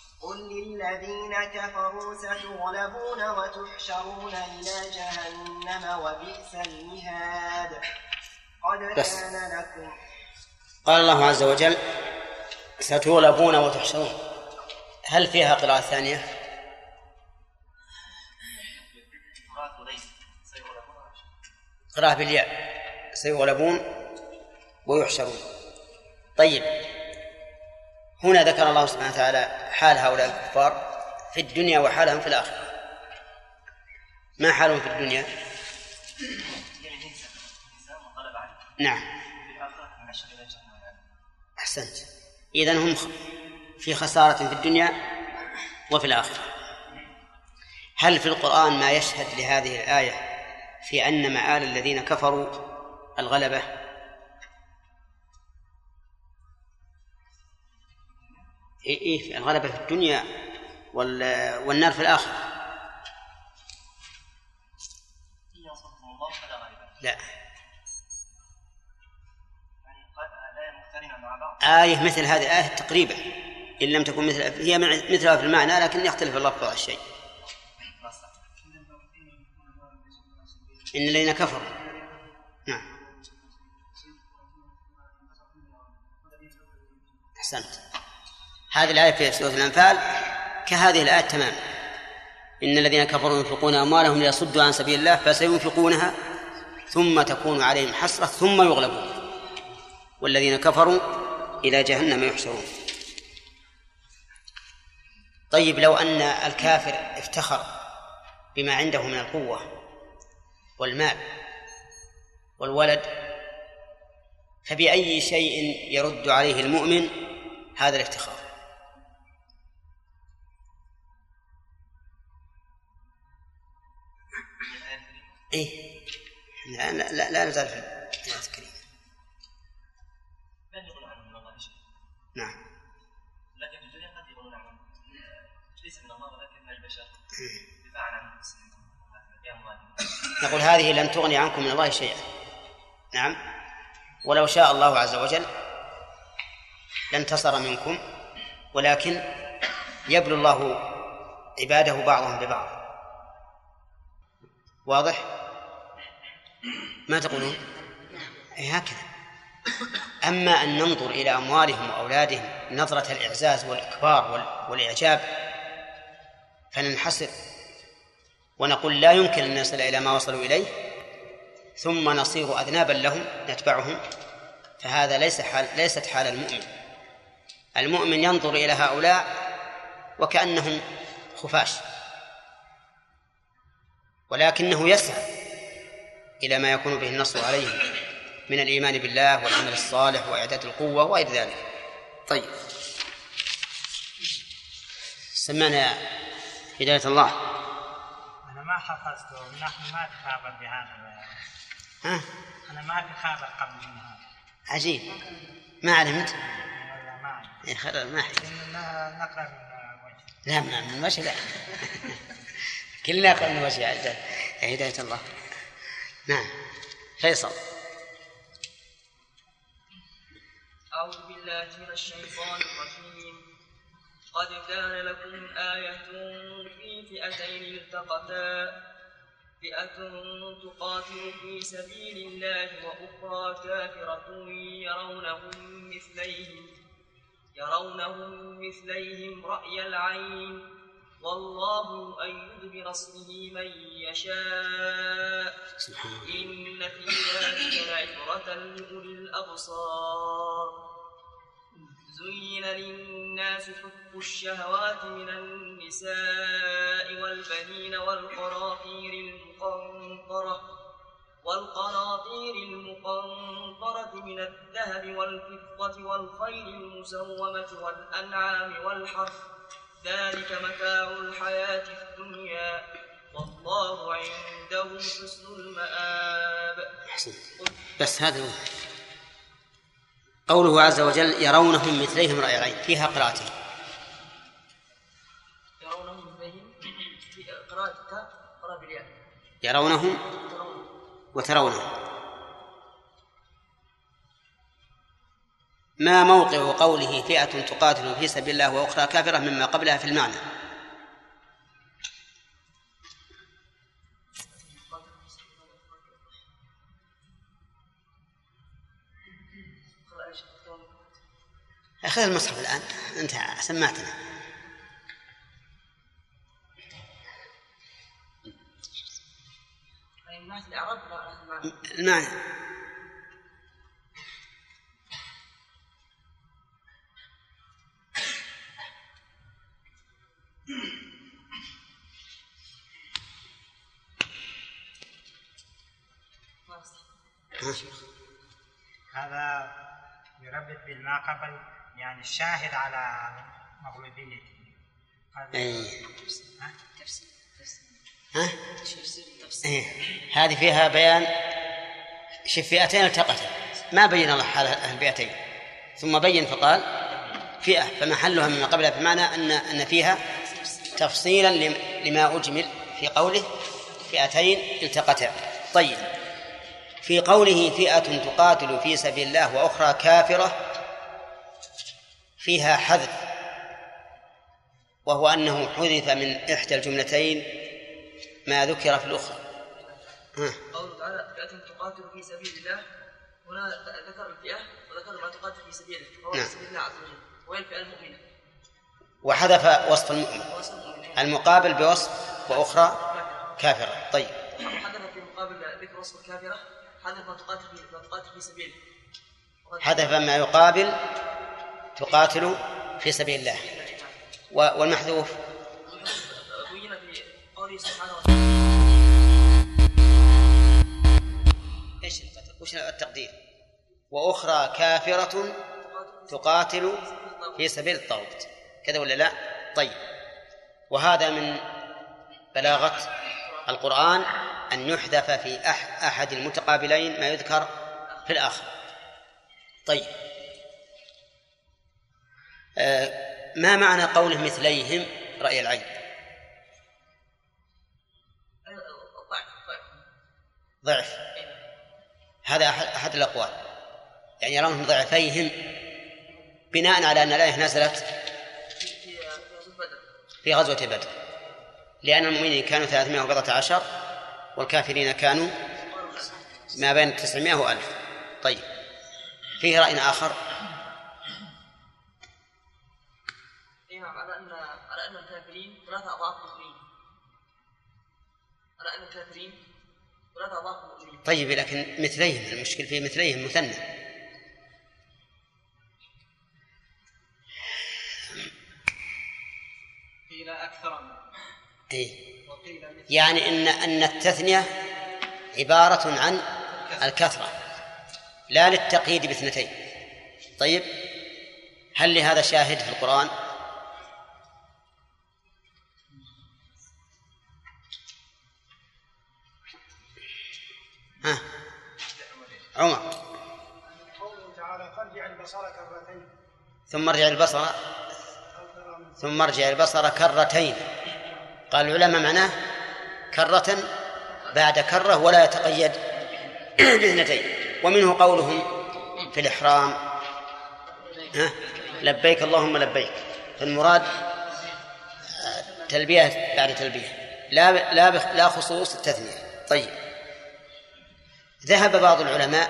قل للذين كفروا ستغلبون وتحشرون إلى جهنم وبئس المهاد قد بس. كان لكم قال الله عز وجل ستغلبون وتحشرون هل فيها قراءة ثانية؟ قراءة بالياء سيغلبون ويحشرون طيب هنا ذكر الله سبحانه وتعالى حال هؤلاء الكفار في الدنيا وحالهم في الآخرة. ما حالهم في الدنيا؟ نعم. أحسنت. إذن هم في خسارة في الدنيا وفي الآخرة. هل في القرآن ما يشهد لهذه الآية في أن مآل الذين كفروا الغلبة؟ إيه إيه الغلبة في الدنيا وال- والنار في الآخرة. لا. آية مثل هذه الآية تقريبا إن لم تكن مثل هي مثلها في المعنى لكن يختلف اللفظ على الشيء. إن الذين كفروا. نعم. أحسنت. هذه الآية في سورة الأنفال كهذه الآية تماما إن الذين كفروا ينفقون أموالهم ليصدوا عن سبيل الله فسينفقونها ثم تكون عليهم حسرة ثم يغلبون. والذين كفروا إلى جهنم يحشرون. طيب لو أن الكافر افتخر بما عنده من القوة والمال والولد فبأي شيء يرد عليه المؤمن هذا الافتخار؟ إيه. لا لا لا, لا نزال في الآيات الكريمة لن يغنى عنهم من الله نعم. لكن في الدنيا قد يغنون عنهم ليس من الله ولكن من البشر. دفاعا عن باموالهم نقول هذه لن تغني عنكم من الله شيئا. نعم. ولو شاء الله عز وجل لانتصر منكم ولكن يبلو الله عباده بعضهم ببعض. واضح؟ ما تقولون؟ إيه هكذا. أما أن ننظر إلى أموالهم وأولادهم نظرة الإعزاز والإكبار وال- والإعجاب فننحسر ونقول لا يمكن أن نصل إلى ما وصلوا إليه ثم نصير أذنابا لهم نتبعهم. فهذا ليس حال ليست حال المؤمن. المؤمن ينظر إلى هؤلاء وكأنهم خفاش. ولكنه يسعى. إلى ما يكون به النصر عليهم من الإيمان بالله والعمل الصالح وإعداد القوة وغير ذلك. طيب. سمعنا هداية الله. أنا ما حفظته نحن ما في خبر بهذا ها؟ أنا ما في خبر قبل من هذا. عجيب. ما علمت؟ ما خير ما إننا نقرأ من وجه لا من وجه لا. كلنا قلنا من وجه هداية الله. نعم. فيصل. أعوذ بالله من الشيطان الرجيم. قد كان لكم آية في فئتين التقتا. فئة تقاتل في سبيل الله وأخرى كافرة يرونهم مثليهم يرونهم مثليهم رأي العين. والله يؤيد بنصره من يشاء. إن في ذلك لعبرة لأولي الأبصار. زين للناس حب الشهوات من النساء والبنين والقراطير المقنطرة والقناطير المقنطرة من الذهب والفضة والخيل المسومة والأنعام والحرث. ذلك متاع الحياة الدنيا. والله عنده حسن المآب. بس هذا هو. قوله عز وجل يرونهم مثليهم رأي العين فيها قراءتين. يرونهم مثليهم. قراءة قراءة يرونهم. وترونهم. ما موقع قوله فئة تقاتل في سبيل الله وأخرى كافرة مما قبلها في المعنى؟ أخذ المصحف الآن. أنت سمعتنا يعني المعنى هذا يربط بالما قبل يعني الشاهد على مغلوبيته أي. ها؟ ها؟ إيه. هذه فيها بيان شوف فئتين التقتا ما بين الله حال الفئتين ثم بين فقال فئة فمحلها مما قبلها بمعنى أن أن فيها تفصيلا لم- لما أجمل في قوله فئتين التقتا طيب في قوله فئة تقاتل في سبيل الله وأخرى كافرة فيها حذف وهو أنه حذف من إحدى الجملتين ما ذكر في الأخرى. قوله تعالى فئة تقاتل في سبيل الله هنا ذكر الفئة وذكر ما تقاتل في سبيله فهو نعم. في سبيل الله عز وجل وين الفئة المؤمنة. وحذف وصف المؤمن. المقابل بوصف وأخرى كافرة. طيب. حذف في مقابل ذكر وصف الكافرة حذف ما تقاتل في ما تقاتل في سبيله حذف ما يقابل تقاتل في سبيل الله والمحذوف بين في قوله سبحانه وتعالى إيش؟ وش التقدير؟ وأخرى كافرة تقاتل في سبيل الطاغوت كذا ولا لا؟ طيب وهذا من بلاغة القرآن أن يحذف في أح أحد المتقابلين ما يذكر في الآخر. طيب. آه ما معنى قوله مثليهم؟ رأي العين. ضعف. هذا أحد, الأقوال. يعني يرونهم ضعفيهم بناء على أن الآية نزلت في غزوة بدر. لأن المؤمنين كانوا 314 والكافرين كانوا ما بين 900 وألف. طيب. فيه رأي آخر؟ اي نعم على ان على أن الكافرين ثلاثة أضعاف المؤمنين على أن الكافرين ثلاثة أضعاف المؤمنين طيب لكن مثليهم المشكل في مثليهم مثنى. قيل أكثر. من مثل يعني ان إن التثنية عبارة عن الكثرة لا للتقييد باثنتين. طيب هل لهذا شاهد في القرآن؟ ها عمر. ثم ارجع البصر ثم ارجع البصر كرتين. قال العلماء معناه كرة بعد كرة ولا يتقيد باثنتين ومنه قولهم في الإحرام. ها؟ لبيك اللهم لبيك. فالمراد تلبية بعد تلبية. لا لا لا خصوص التثنية. طيب. ذهب بعض العلماء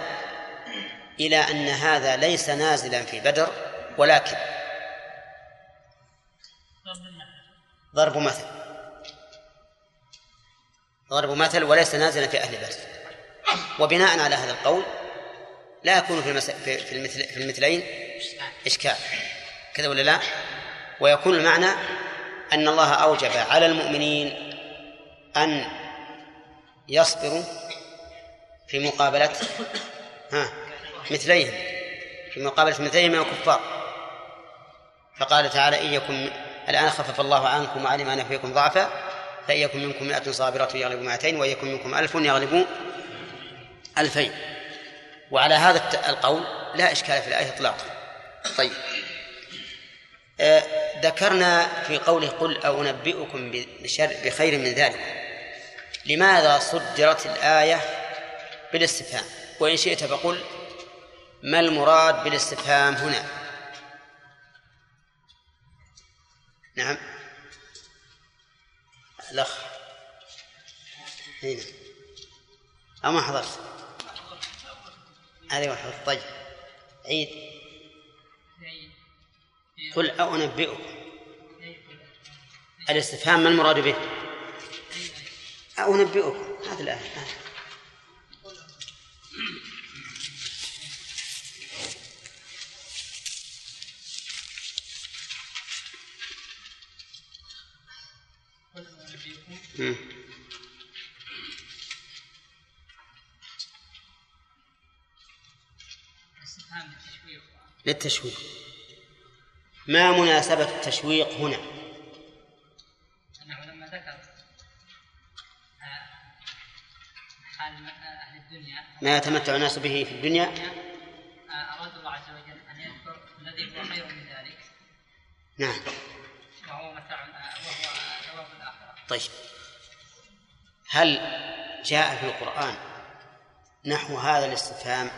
إلى أن هذا ليس نازلا في بدر ولكن ضرب مثل. ضرب مثل وليس نازلا في أهل بدر وبناء على هذا القول لا يكون في المس... في المثل في المثلين إشكال. كذا ولا لا؟ ويكون المعنى أن الله أوجب على المؤمنين أن يصبروا في مقابلة ها مثليهم. في مقابلة مثليهم من الكفار. فقال تعالى إن يكن الآن خفف الله عنكم وعلم أن فيكم ضعفا. فإن يكن منكم مئة صابرة يغلبوا مئتين وإن يكن منكم ألف يغلبوا ألفين. وعلى هذا القول لا إشكال في الآية إطلاقا. طيب. آه، ذكرنا في قوله قل أو أنبئكم بشر بخير من ذلك. لماذا صدرت الآية بالاستفهام؟ وإن شئت فقل ما المراد بالاستفهام هنا؟ نعم. الأخ. هنا أو ما حضرت. هذه واحدة. طيب. عيد. قل أنبئكم. الاستفهام ما المراد به؟ أنبئكم. هذه الآية. للتشويق. ما مناسبة التشويق هنا؟ أنه لما ذكر آه، حال أهل الدنيا. ما يتمتع الناس به في الدنيا؟ آه، أراد الله عز وجل أن يذكر الذي هو خير من ذلك. نعم. وهو متاع آه، وهو آه، ثواب الآخرة. طيب. هل جاء في القرآن نحو هذا الاستفهام؟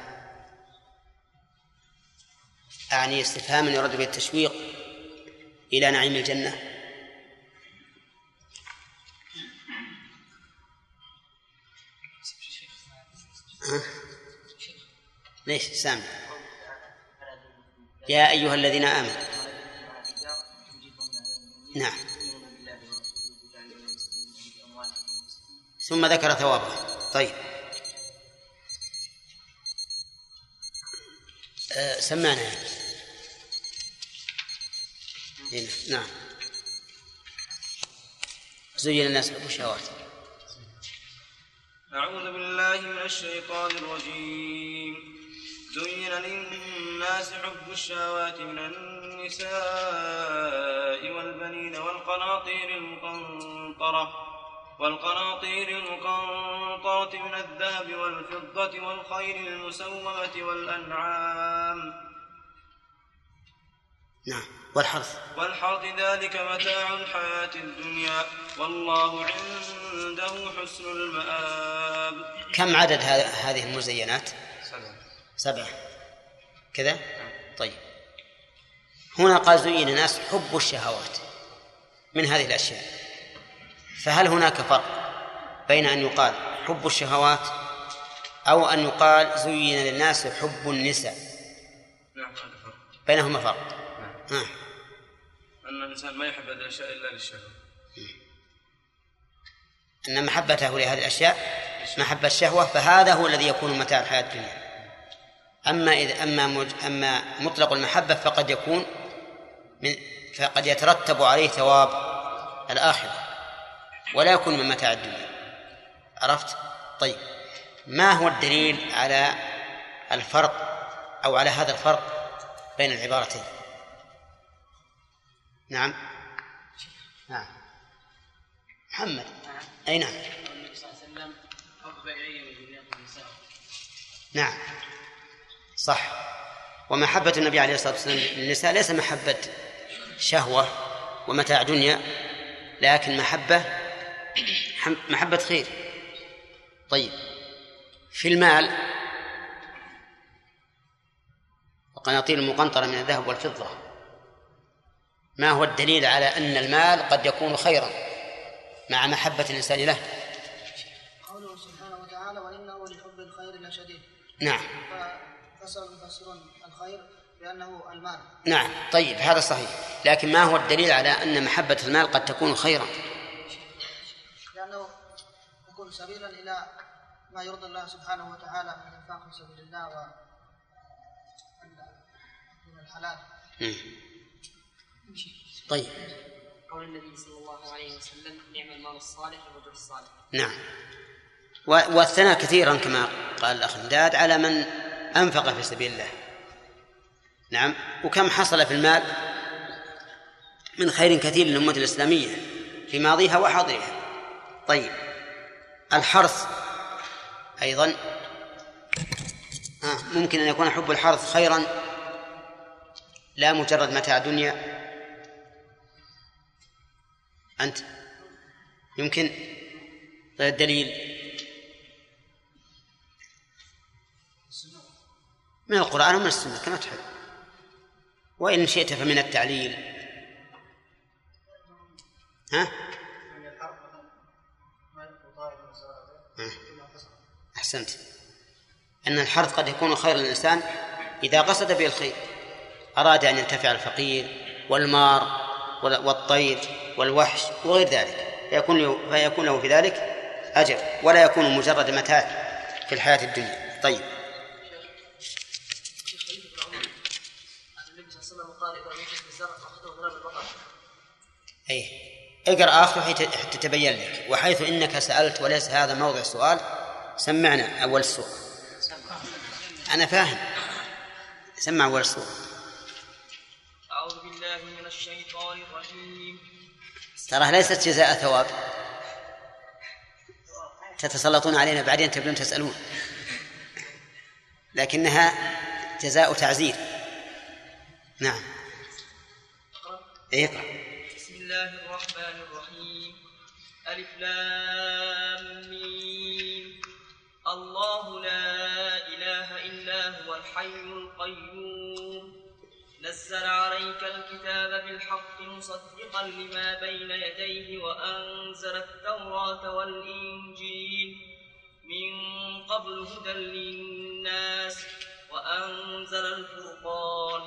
أعني استفهاما يرد به التشويق إلى نعيم الجنة؟ ليش؟ سامع يا أيها الذين آمنوا. نعم. ثم ذكر ثوابه. طيب. آه سمعنا. هنا نعم. زين الناس حب الشهوات أعوذ بالله من الشيطان الرجيم. زين للناس حب الشهوات من النساء والبنين والقناطير المقنطرة والقناطير المقنطرة من الذهب والفضة والخيل المسومة والأنعام. نعم. والحرث. والحرث ذلك متاع الحياة الدنيا. والله عنده حسن المآب. كم عدد هذه المزينات؟ سبعة. كذا؟ طيب. هنا قال زين الناس حب الشهوات من هذه الأشياء. فهل هناك فرق بين أن يقال حب الشهوات أو أن يقال زين للناس حب النساء؟ نعم فرق. بينهما فرق. نعم. أن الإنسان ما يحب هذه الأشياء إلا للشهوة. أن محبته لهذه الأشياء محبة الشهوة فهذا هو الذي يكون متاع الحياة الدنيا. أما إذا أما مج أما مطلق المحبة فقد يكون من فقد يترتب عليه ثواب الآخرة. ولا يكون من متاع الدنيا. عرفت؟ طيب. ما هو الدليل على الفرق أو على هذا الفرق بين العبارتين؟ نعم. نعم. محمد. أي نعم. النبي صلى الله عليه وسلم الي من النساء نعم. صح. ومحبة النبي عليه الصلاة والسلام للنساء ليس محبة شهوة ومتاع دنيا لكن محبة محبة خير. طيب. في المال القناطير المقنطرة من الذهب والفضة ما هو الدليل على أن المال قد يكون خيرا مع محبة الإنسان له؟ قوله سبحانه وتعالى وإنه لحب الخير لشديد. نعم. ففسر المفسرون الخير بأنه المال. نعم. طيب هذا صحيح. لكن ما هو الدليل على أن محبة المال قد تكون خيرا؟ سبيلا إلى ما يرضي الله سبحانه وتعالى من الإنفاق في سبيل الله و من الحلال. طيب. قول النبي صلى الله عليه وسلم نعم المال الصالح للرجل الصالح. نعم. والثناء كثيرا كما قال الأخ مداد على من أنفق في سبيل الله. نعم. وكم حصل في المال؟ من خير كثير للأمة الإسلامية في ماضيها وحاضرها طيب. الحرث أيضا. آه ممكن أن يكون حب الحرث خيرا. لا مجرد متاع دنيا. أنت. يمكن. طيب الدليل. من القرآن ومن السنة كما تحب. وإن شئت فمن التعليل؟ ها. أحسنت. أن الحرث قد يكون خير للإنسان إذا قصد به الخير. أراد أن ينتفع الفقير والمار والطير والوحش وغير ذلك. فيكون له فيكون له في ذلك أجر. ولا يكون مجرد متاع في الحياة الدنيا. طيب. أي اقرأ آخر حتى حتى تبين لك. وحيث إنك سألت وليس هذا موضع السؤال سمعنا أول السورة أنا فاهم. سمع أول السورة أعوذ بالله من الشيطان الرجيم. ترى ليست جزاء ثواب. تتسلطون علينا بعدين تبدون تسألون. لكنها جزاء تعزير. نعم. اقرأ. بسم الله الرحمن الرحيم. ألف لام. الله لا إله إلا هو الحي القيوم. نزل عليك الكتاب بالحق مصدقا لما بين يديه وأنزل التوراة والإنجيل. من قبل هدى للناس وأنزل الفرقان.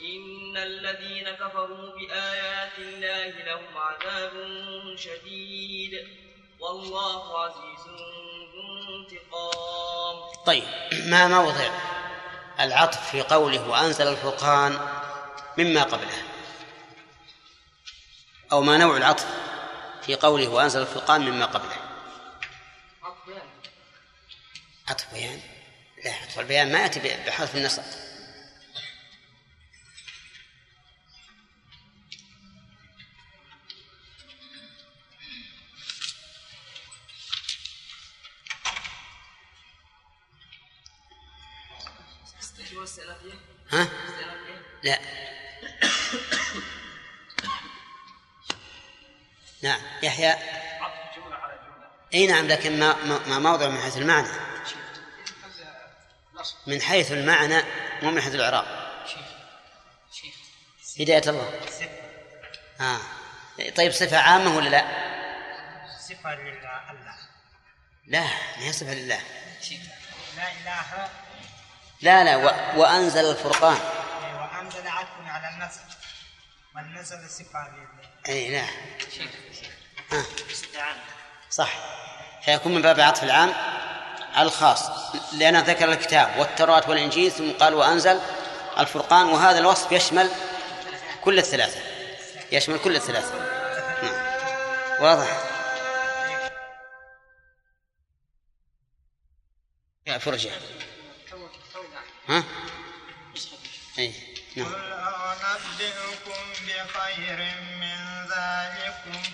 إن الذين كفروا بآيات الله لهم عذاب شديد. والله عزيز ذو انتقام. طيب ما موضع العطف في قوله وأنزل الفرقان مما قبله؟ أو ما نوع العطف في قوله وأنزل الفرقان مما قبله؟ عطف بيان؟ لا عطف البيان ما يأتي بحذف النصب. إي نعم لكن ما ما موضع من حيث المعنى. من حيث المعنى مو من حيث الإعراب. هداية الله. آه. طيب صفة عامة ولا لا؟ صفة لله. لا ما هي صفة لله. لا إله. لا لا و... وأنزل الفرقان. وأنزل عطف على النسب والنسب الصفة أي نعم آه. صح. فيكون من باب عطف العام على الخاص لأنه ذكر الكتاب والتوراة والإنجيل ثم قال وأنزل الفرقان وهذا الوصف يشمل كل الثلاثة. يشمل كل الثلاثة. نعم. واضح؟ يا فرجة. ها؟ أي نعم. أنبئكم بخير من ذلكم.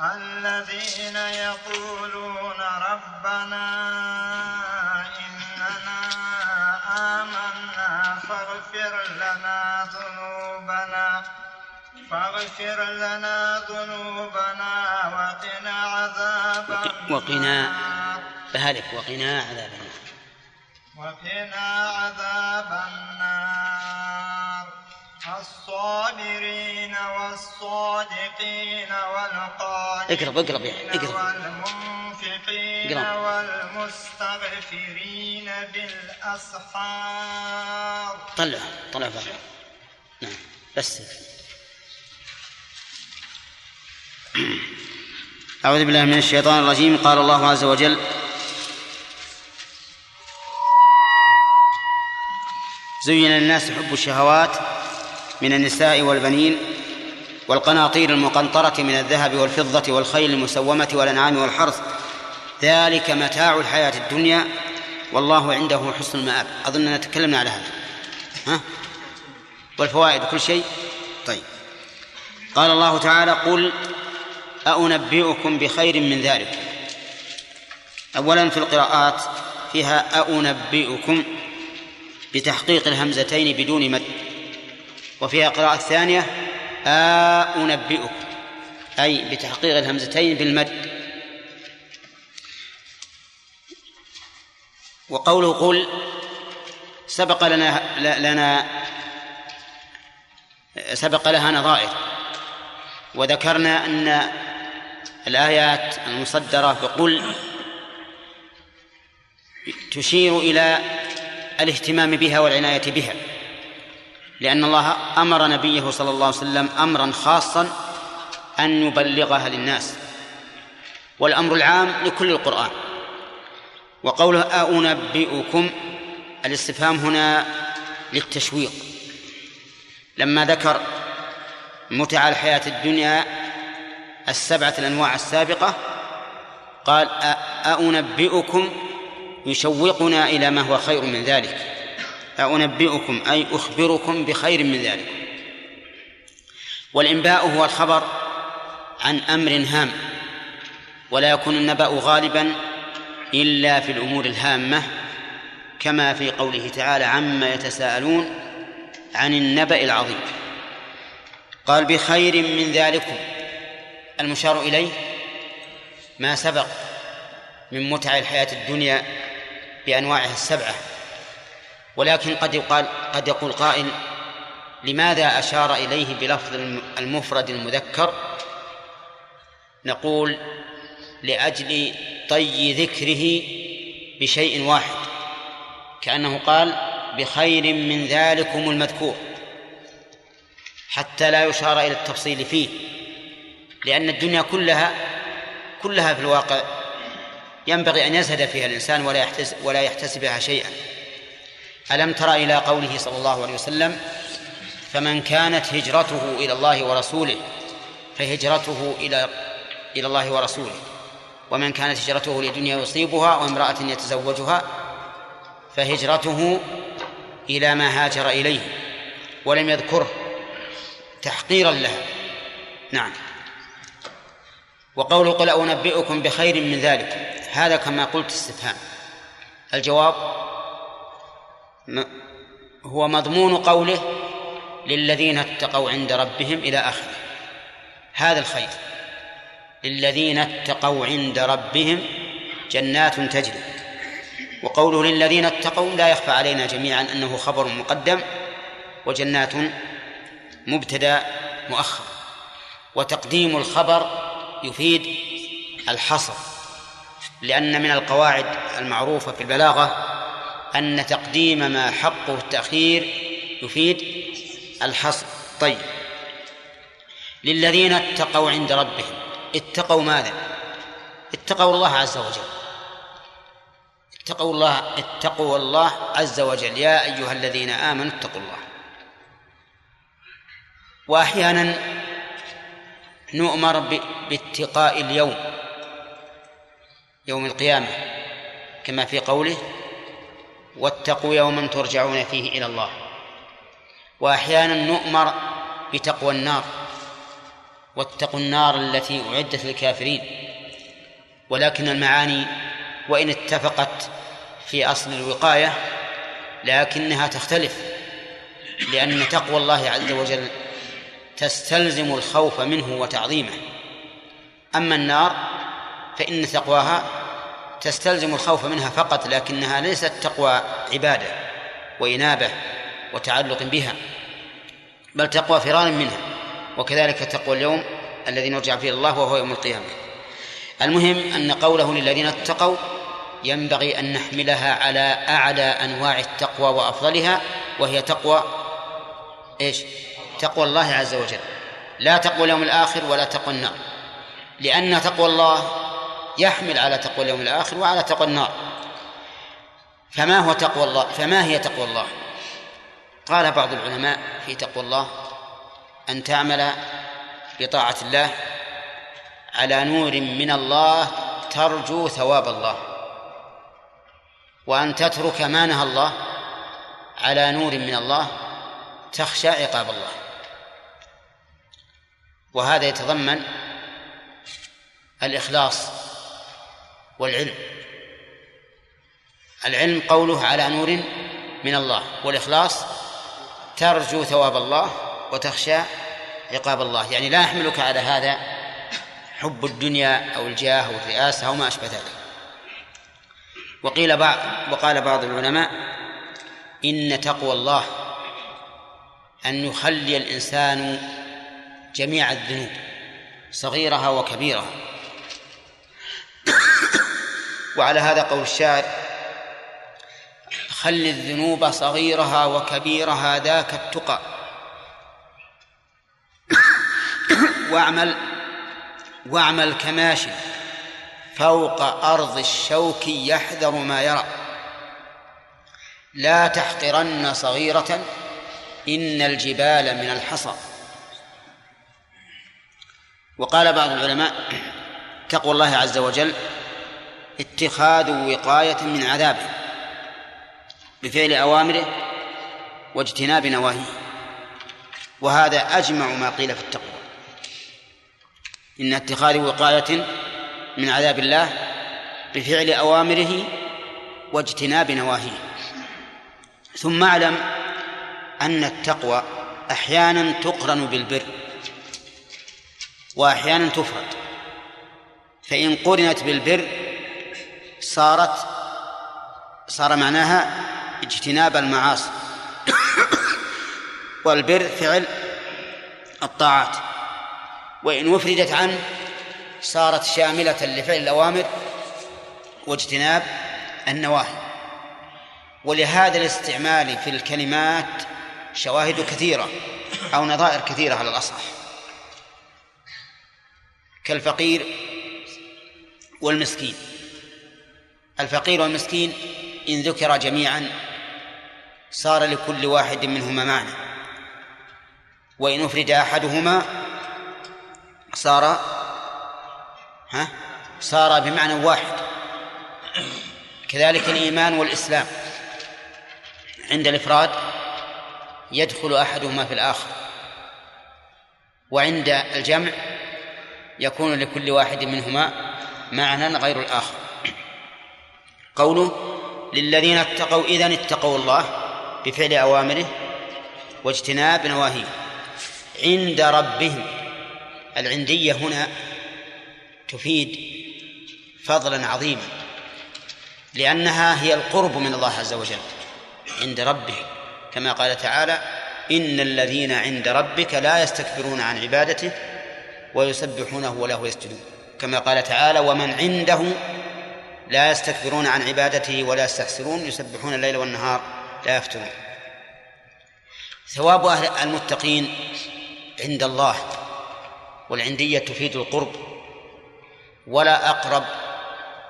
الذين يقولون ربنا إننا آمنا فاغفر لنا ذنوبنا فاغفر لنا ذنوبنا وقنا عذاب وقنا بهلك وقنا عذاب النار. وقنا عذاب النار. الصابرين والصادقين والقانتين اقرب اقرب يا اقرب. والمنفقين اقرب. والمستغفرين بالأسحار. طلع طلع فقط. نعم. بس. أعوذ بالله من الشيطان الرجيم. قال الله عز وجل زين للناس حب الشهوات من النساء والبنين والقناطير المقنطرة من الذهب والفضة والخيل المسومة والأنعام والحرث. ذلك متاع الحياة الدنيا والله عنده حسن المآب. أظننا تكلمنا على هذا. ها؟ والفوائد كل شيء؟ طيب. قال الله تعالى قل أأنبئكم بخير من ذلك. أولا في القراءات فيها أأنبئكم بتحقيق الهمزتين بدون مد. وفيها قراءة ثانية أنبئكم أي بتحقيق الهمزتين بالمد وقوله قل سبق لنا لنا سبق لها نظائر. وذكرنا أن الآيات المصدرة بقل تشير إلى الاهتمام بها والعناية بها. لأن الله أمر نبيه صلى الله عليه وسلم أمرا خاصا أن يبلغها للناس. والأمر العام لكل القرآن. وقوله أنبئكم الاستفهام هنا للتشويق. لما ذكر متع الحياة الدنيا السبعة الأنواع السابقة قال أأنبئكم يشوقنا إلى ما هو خير من ذلك. أنبئكم أي أخبركم بخير من ذلك. والإنباء هو الخبر عن أمر هام ولا يكون النبأ غالبا إلا في الأمور الهامة كما في قوله تعالى عما يتساءلون عن النبأ العظيم. قال بخير من ذلكم. المشار إليه ما سبق من متع الحياة الدنيا بأنواعها السبعة. ولكن قد يقال قد يقول قائل لماذا أشار إليه بلفظ المفرد المذكر؟ نقول لأجل طي ذكره بشيء واحد كأنه قال بخير من ذلكم المذكور حتى لا يشار إلى التفصيل فيه لأن الدنيا كلها كلها في الواقع ينبغي أن يزهد فيها الإنسان ولا يحتسب ولا يحتسبها شيئا. ألم تر إلى قوله صلى الله عليه وسلم فمن كانت هجرته إلى الله ورسوله فهجرته إلى إلى الله ورسوله ومن كانت هجرته لدنيا يصيبها وامرأة يتزوجها فهجرته إلى ما هاجر إليه ولم يذكره تحقيرا لها. نعم. وقوله قل أنبئكم بخير من ذلك هذا كما قلت استفهام. الجواب هو مضمون قوله للذين اتقوا عند ربهم إلى آخره. هذا الخير. للذين اتقوا عند ربهم جنات تجري. وقوله للذين اتقوا لا يخفى علينا جميعا أنه خبر مقدم وجنات مبتدأ مؤخر. وتقديم الخبر يفيد الحصر لأن من القواعد المعروفة في البلاغة أن تقديم ما حقه التأخير يفيد الحصر. طيب. للذين اتقوا عند ربهم. اتقوا ماذا؟ اتقوا الله عز وجل. اتقوا الله اتقوا الله عز وجل. يا أيها الذين آمنوا اتقوا الله. وأحيانا نؤمر باتقاء اليوم يوم القيامة كما في قوله واتقوا يوما ترجعون فيه إلى الله. وأحيانا نؤمر بتقوى النار واتقوا النار التي أعدت للكافرين. ولكن المعاني وإن اتفقت في أصل الوقاية لكنها تختلف لأن تقوى الله عز وجل تستلزم الخوف منه وتعظيمه. أما النار فإن تقواها تستلزم الخوف منها فقط لكنها ليست تقوى عبادة وإنابة وتعلق بها بل تقوى فرار منها وكذلك تقوى اليوم الذي نرجع فيه الله وهو يوم القيامة. المهم أن قوله للذين اتقوا ينبغي أن نحملها على أعلى أنواع التقوى وأفضلها وهي تقوى إيش؟ تقوى الله عز وجل. لا تقوى اليوم الآخر ولا تقوى النار. لأن تقوى الله يحمل على تقوى اليوم الآخر وعلى تقوى النار. فما هو تقوى الله؟ فما هي تقوى الله؟ قال بعض العلماء في تقوى الله أن تعمل بطاعة الله على نور من الله ترجو ثواب الله وأن تترك ما نهى الله على نور من الله تخشى عقاب الله. وهذا يتضمن الإخلاص والعلم. العلم قوله على نور من الله والإخلاص ترجو ثواب الله وتخشى عقاب الله. يعني لا يحملك على هذا حب الدنيا أو الجاه أو الرئاسة أو ما أشبه ذلك. وقيل بعض وقال بعض العلماء إن تقوى الله أن يخلي الإنسان جميع الذنوب صغيرها وكبيرها. وعلى هذا قول الشاعر خل الذنوب صغيرها وكبيرها ذاك التقى. واعمل واعمل كماشي. فوق أرض الشوك يحذر ما يرى. لا تحقرن صغيرة إن الجبال من الحصى. وقال بعض العلماء تقوى الله عز وجل اتخاذ وقاية من عذابه بفعل أوامره واجتناب نواهيه. وهذا أجمع ما قيل في التقوى. إن اتخاذ وقاية من عذاب الله بفعل أوامره واجتناب نواهيه. ثم اعلم أن التقوى أحيانا تقرن بالبر وأحيانا تفرد فإن قرنت بالبر صارت صار معناها اجتناب المعاصي والبر فعل الطاعات. وإن وفردت عنه صارت شاملة لفعل الأوامر واجتناب النواهي. ولهذا الاستعمال في الكلمات شواهد كثيرة أو نظائر كثيرة على الأصح. كالفقير والمسكين. الفقير والمسكين إن ذكر جميعا صار لكل واحد منهما معنى وإن أفرد أحدهما صار ها صار بمعنى واحد. كذلك الإيمان والإسلام. عند الإفراد يدخل أحدهما في الآخر. وعند الجمع يكون لكل واحد منهما معنى غير الآخر. قوله للذين اتقوا إذن اتقوا الله بفعل أوامره واجتناب نواهيه عند ربهم. العندية هنا تفيد فضلا عظيما لأنها هي القرب من الله عز وجل عند ربهم كما قال تعالى إن الذين عند ربك لا يستكبرون عن عبادته ويسبحونه وله يسجدون. كما قال تعالى ومن عنده لا يستكبرون عن عبادته ولا يستحسرون يسبحون الليل والنهار لا يفترون. ثواب أهل المتقين عند الله والعندية تفيد القرب. ولا أقرب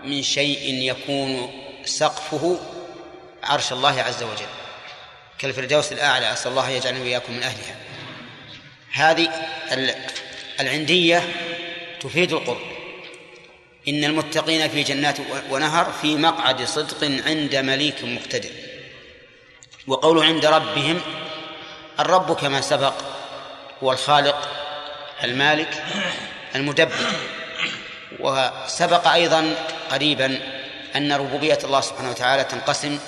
من شيء يكون سقفه عرش الله عز وجل. كالفردوس الأعلى أسأل الله يجعلني وإياكم من أهلها. هذه العندية تفيد القرب. إن المتقين في جنات ونهر في مقعد صدق عند مليك مقتدر. وقوله عند ربهم الرب كما سبق هو الخالق المالك المدبر. وسبق أيضا قريبا أن ربوبية الله سبحانه وتعالى تنقسم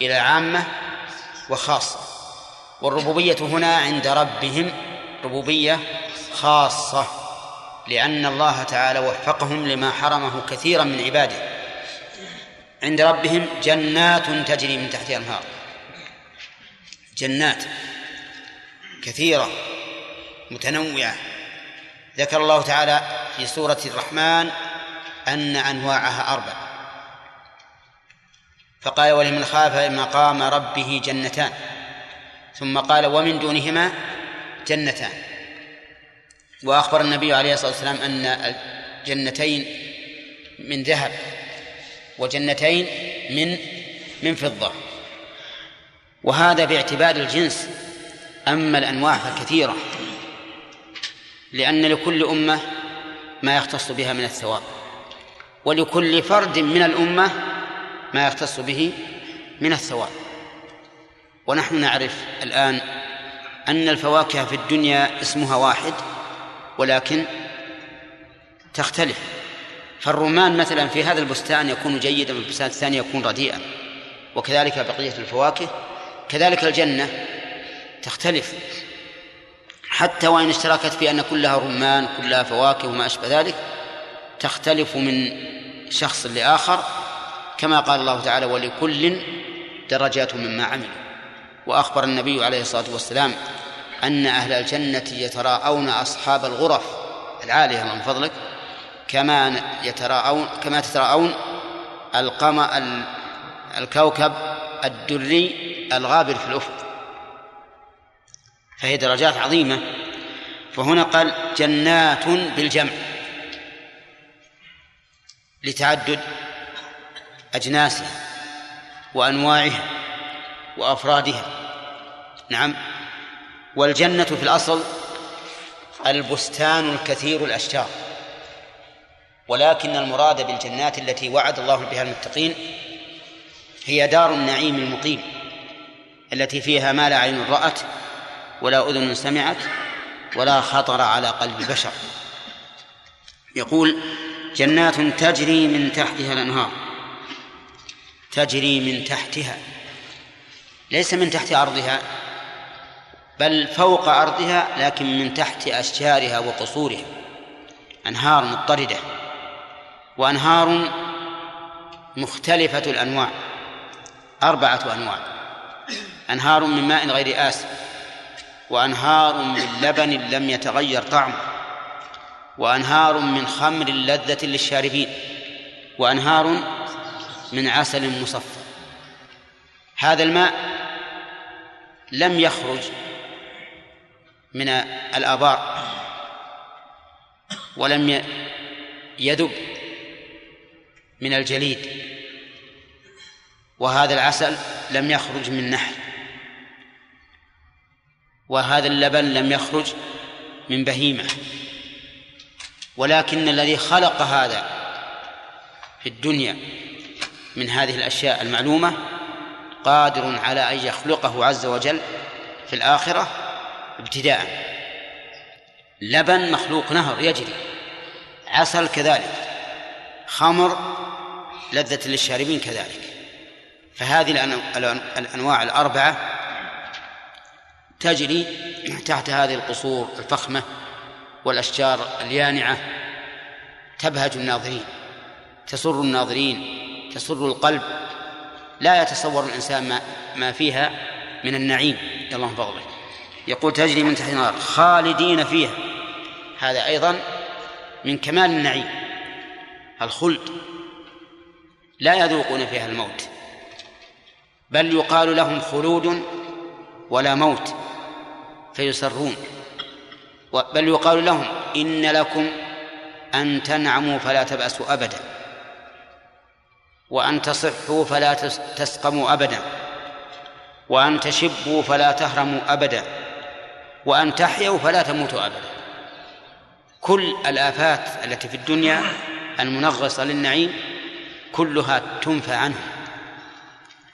إلى عامة وخاصة. والربوبية هنا عند ربهم ربوبية خاصة. لأن الله تعالى وفقهم لما حرمه كثيرا من عباده. عند ربهم جنات تجري من تحتها الأنهار. جنات كثيرة متنوعة. ذكر الله تعالى في سورة الرحمن أن أنواعها أربع. فقال ولمن خاف مقام ربه جنتان. ثم قال ومن دونهما جنتان. وأخبر النبي عليه الصلاة والسلام أن الجنتين من ذهب وجنتين من من فضة. وهذا باعتبار الجنس أما الأنواع فكثيرة لأن لكل أمة ما يختص بها من الثواب ولكل فرد من الأمة ما يختص به من الثواب. ونحن نعرف الآن أن الفواكه في الدنيا اسمها واحد ولكن تختلف. فالرمان مثلا في هذا البستان يكون جيدا وفي البستان الثاني يكون رديئا. وكذلك بقية الفواكه. كذلك الجنة تختلف. حتى وإن اشتركت في أن كلها رمان كلها فواكه وما أشبه ذلك تختلف من شخص لآخر. كما قال الله تعالى ولكل درجات مما عملوا. وأخبر النبي عليه الصلاة والسلام أن أهل الجنة يتراءون أصحاب الغرف العالية من فضلك كما يتراءون كما تتراءون القمر الكوكب الدري الغابر في الأفق. فهي درجات عظيمة. فهنا قال جنات بالجمع لتعدد أجناسها وأنواعها وأفرادها. نعم. والجنة في الأصل البستان الكثير الأشجار. ولكن المراد بالجنات التي وعد الله بها المتقين هي دار النعيم المقيم التي فيها ما لا عين رأت ولا أذن سمعت ولا خطر على قلب بشر. يقول جنات تجري من تحتها الأنهار تجري من تحتها ليس من تحت أرضها بل فوق أرضها لكن من تحت أشجارها وقصورها. أنهار مضطردة. وأنهار مختلفة الأنواع. أربعة أنواع. أنهار من ماء غير آسف وأنهار من لبن لم يتغير طعمه. وأنهار من خمر لذة للشاربين. وأنهار من عسل مصفى. هذا الماء لم يخرج من الآبار. ولم يذب من الجليد. وهذا العسل لم يخرج من نحل. وهذا اللبن لم يخرج من بهيمة. ولكن الذي خلق هذا في الدنيا من هذه الأشياء المعلومة قادر على أن يخلقه عز وجل في الآخرة ابتداء. لبن مخلوق نهر يجري. عسل كذلك. خمر لذة للشاربين كذلك. فهذه الأنواع الأربعة تجري تحت هذه القصور الفخمة والأشجار اليانعة. تبهج الناظرين تسر الناظرين تسر القلب. لا يتصور الإنسان ما, فيها من النعيم. اللهم فضله يقول تجري من تحت النار خالدين فيها. هذا أيضا من كمال النعيم. الخلد لا يذوقون فيها الموت بل يقال لهم خلود ولا موت فيسرون. بل يقال لهم إن لكم أن تنعموا فلا تبأسوا أبدا وأن تصحوا فلا تسقموا أبدا وأن تشبوا فلا تهرموا أبدا. وأن تحيوا فلا تموتوا أبدا. كل الآفات التي في الدنيا المنغصة للنعيم كلها تنفى عنه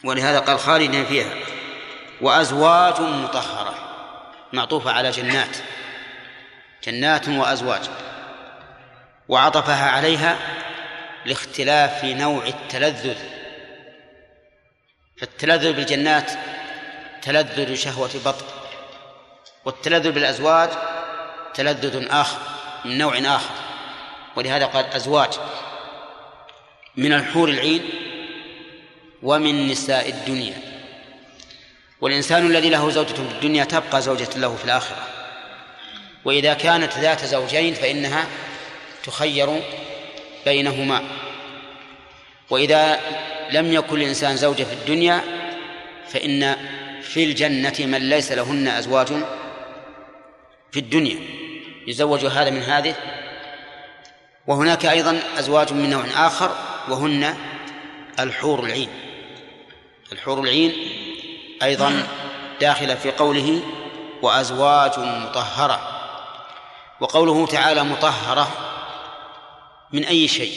ولهذا قال خالدين فيها. وأزواج مطهرة. معطوفة على جنات. جنات وأزواج. وعطفها عليها لاختلاف نوع التلذذ. فالتلذذ بالجنات تلذذ شهوة بطن. والتلذذ بالأزواج تلذذ آخر من نوع آخر. ولهذا قال أزواج. من الحور العين ومن نساء الدنيا. والإنسان الذي له زوجة في الدنيا تبقى زوجة له في الآخرة. وإذا كانت ذات زوجين فإنها تخير بينهما. وإذا لم يكن الإنسان زوجة في الدنيا فإن في الجنة من ليس لهن أزواج في الدنيا يزوج هذا من هذه. وهناك أيضا أزواج من نوع آخر وهن الحور العين. الحور العين أيضا داخلة في قوله وأزواج مطهرة. وقوله تعالى مطهرة من أي شيء؟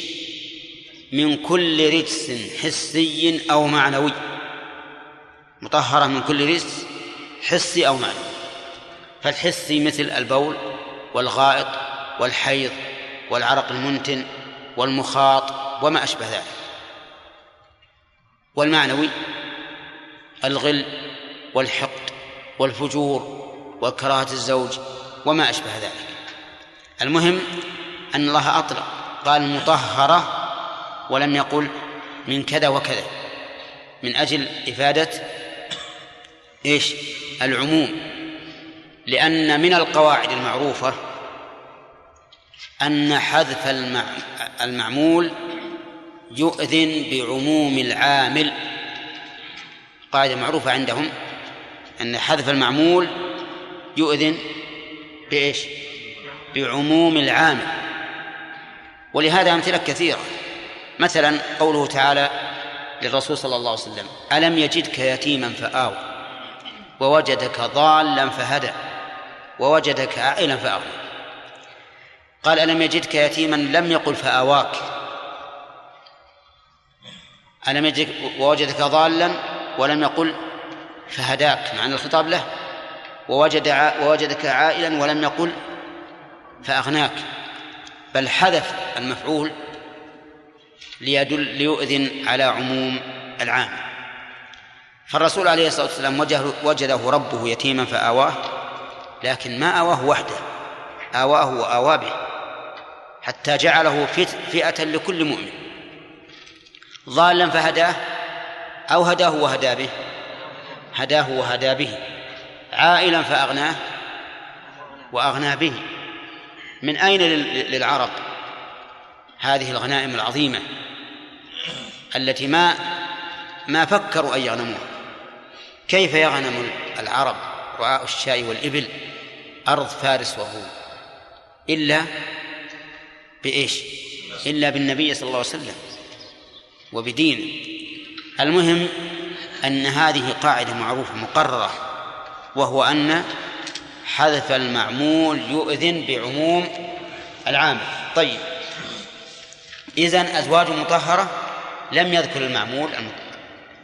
من كل رجس حسي أو معنوي. مطهرة من كل رجس حسي أو معنوي. فالحسي مثل البول والغائط والحيض والعرق المنتن والمخاط وما أشبه ذلك. والمعنوي الغل والحقد والفجور وكراهة الزوج وما أشبه ذلك. المهم أن الله أطلق قال مطهرة ولم يقل من كذا وكذا من أجل إفادة إيش؟ العموم. لأن من القواعد المعروفة أن حذف المعمول يؤذن بعموم العامل. قاعدة معروفة عندهم أن حذف المعمول يؤذن بإيش؟ بعموم العامل. ولهذا أمثلة كثيرة. مثلا قوله تعالى للرسول صلى الله عليه وسلم ألم يجدك يتيما فآوى ووجدك ضالا فهدى. ووجدك عائلا فأغنى قال ألم يجدك يتيما لم يقل فآواك. ألم يجدك ووجدك ضالا ولم يقل فهداك مع أن الخطاب له. ووجد ووجدك عائلا ولم يقل فأغناك. بل حذف المفعول ليدل ليؤذن على عموم العام. فالرسول عليه الصلاة والسلام وجده ربه يتيما فآواه. لكن ما آواه وحده آواه وآوى به حتى جعله فئة لكل مؤمن. ضالا فهداه أو هداه وهدى به هداه وهدى به. عائلا فأغناه وأغنى به. من أين للعرب هذه الغنائم العظيمة التي ما ما فكروا أن يغنموها؟ كيف يغنم العرب؟ رعاء الشاء والإبل أرض فارس والروم إلا بإيش؟ إلا بالنبي صلى الله عليه وسلم وبدينه المهم أن هذه قاعدة معروفة مقررة وهو أن حذف المعمول يؤذن بعموم العامل طيب. إذن أزواج مطهرة لم يذكر المعمول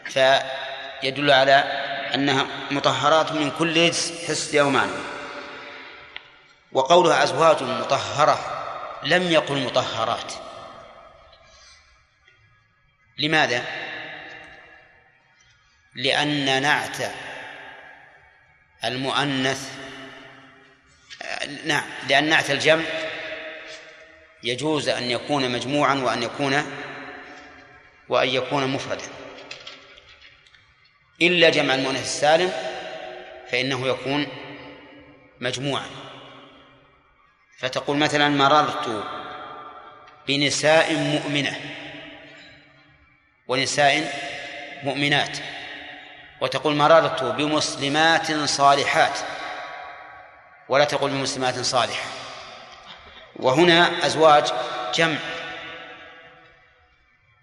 فيدل على أنها مطهرات من كل حس أو معنى وقولها أزواج مطهرة لم يقل مطهرات. لماذا؟ لأن نعت المؤنث نعم لأن نعت الجمع يجوز أن يكون مجموعا وأن يكون وأن يكون مفردا. إلا جمع المؤنث السالم فإنه يكون مجموعا. فتقول مثلا مررت بنساء مؤمنة ونساء مؤمنات وتقول مررت بمسلمات صالحات ولا تقول بمسلمات صالحة. وهنا أزواج جمع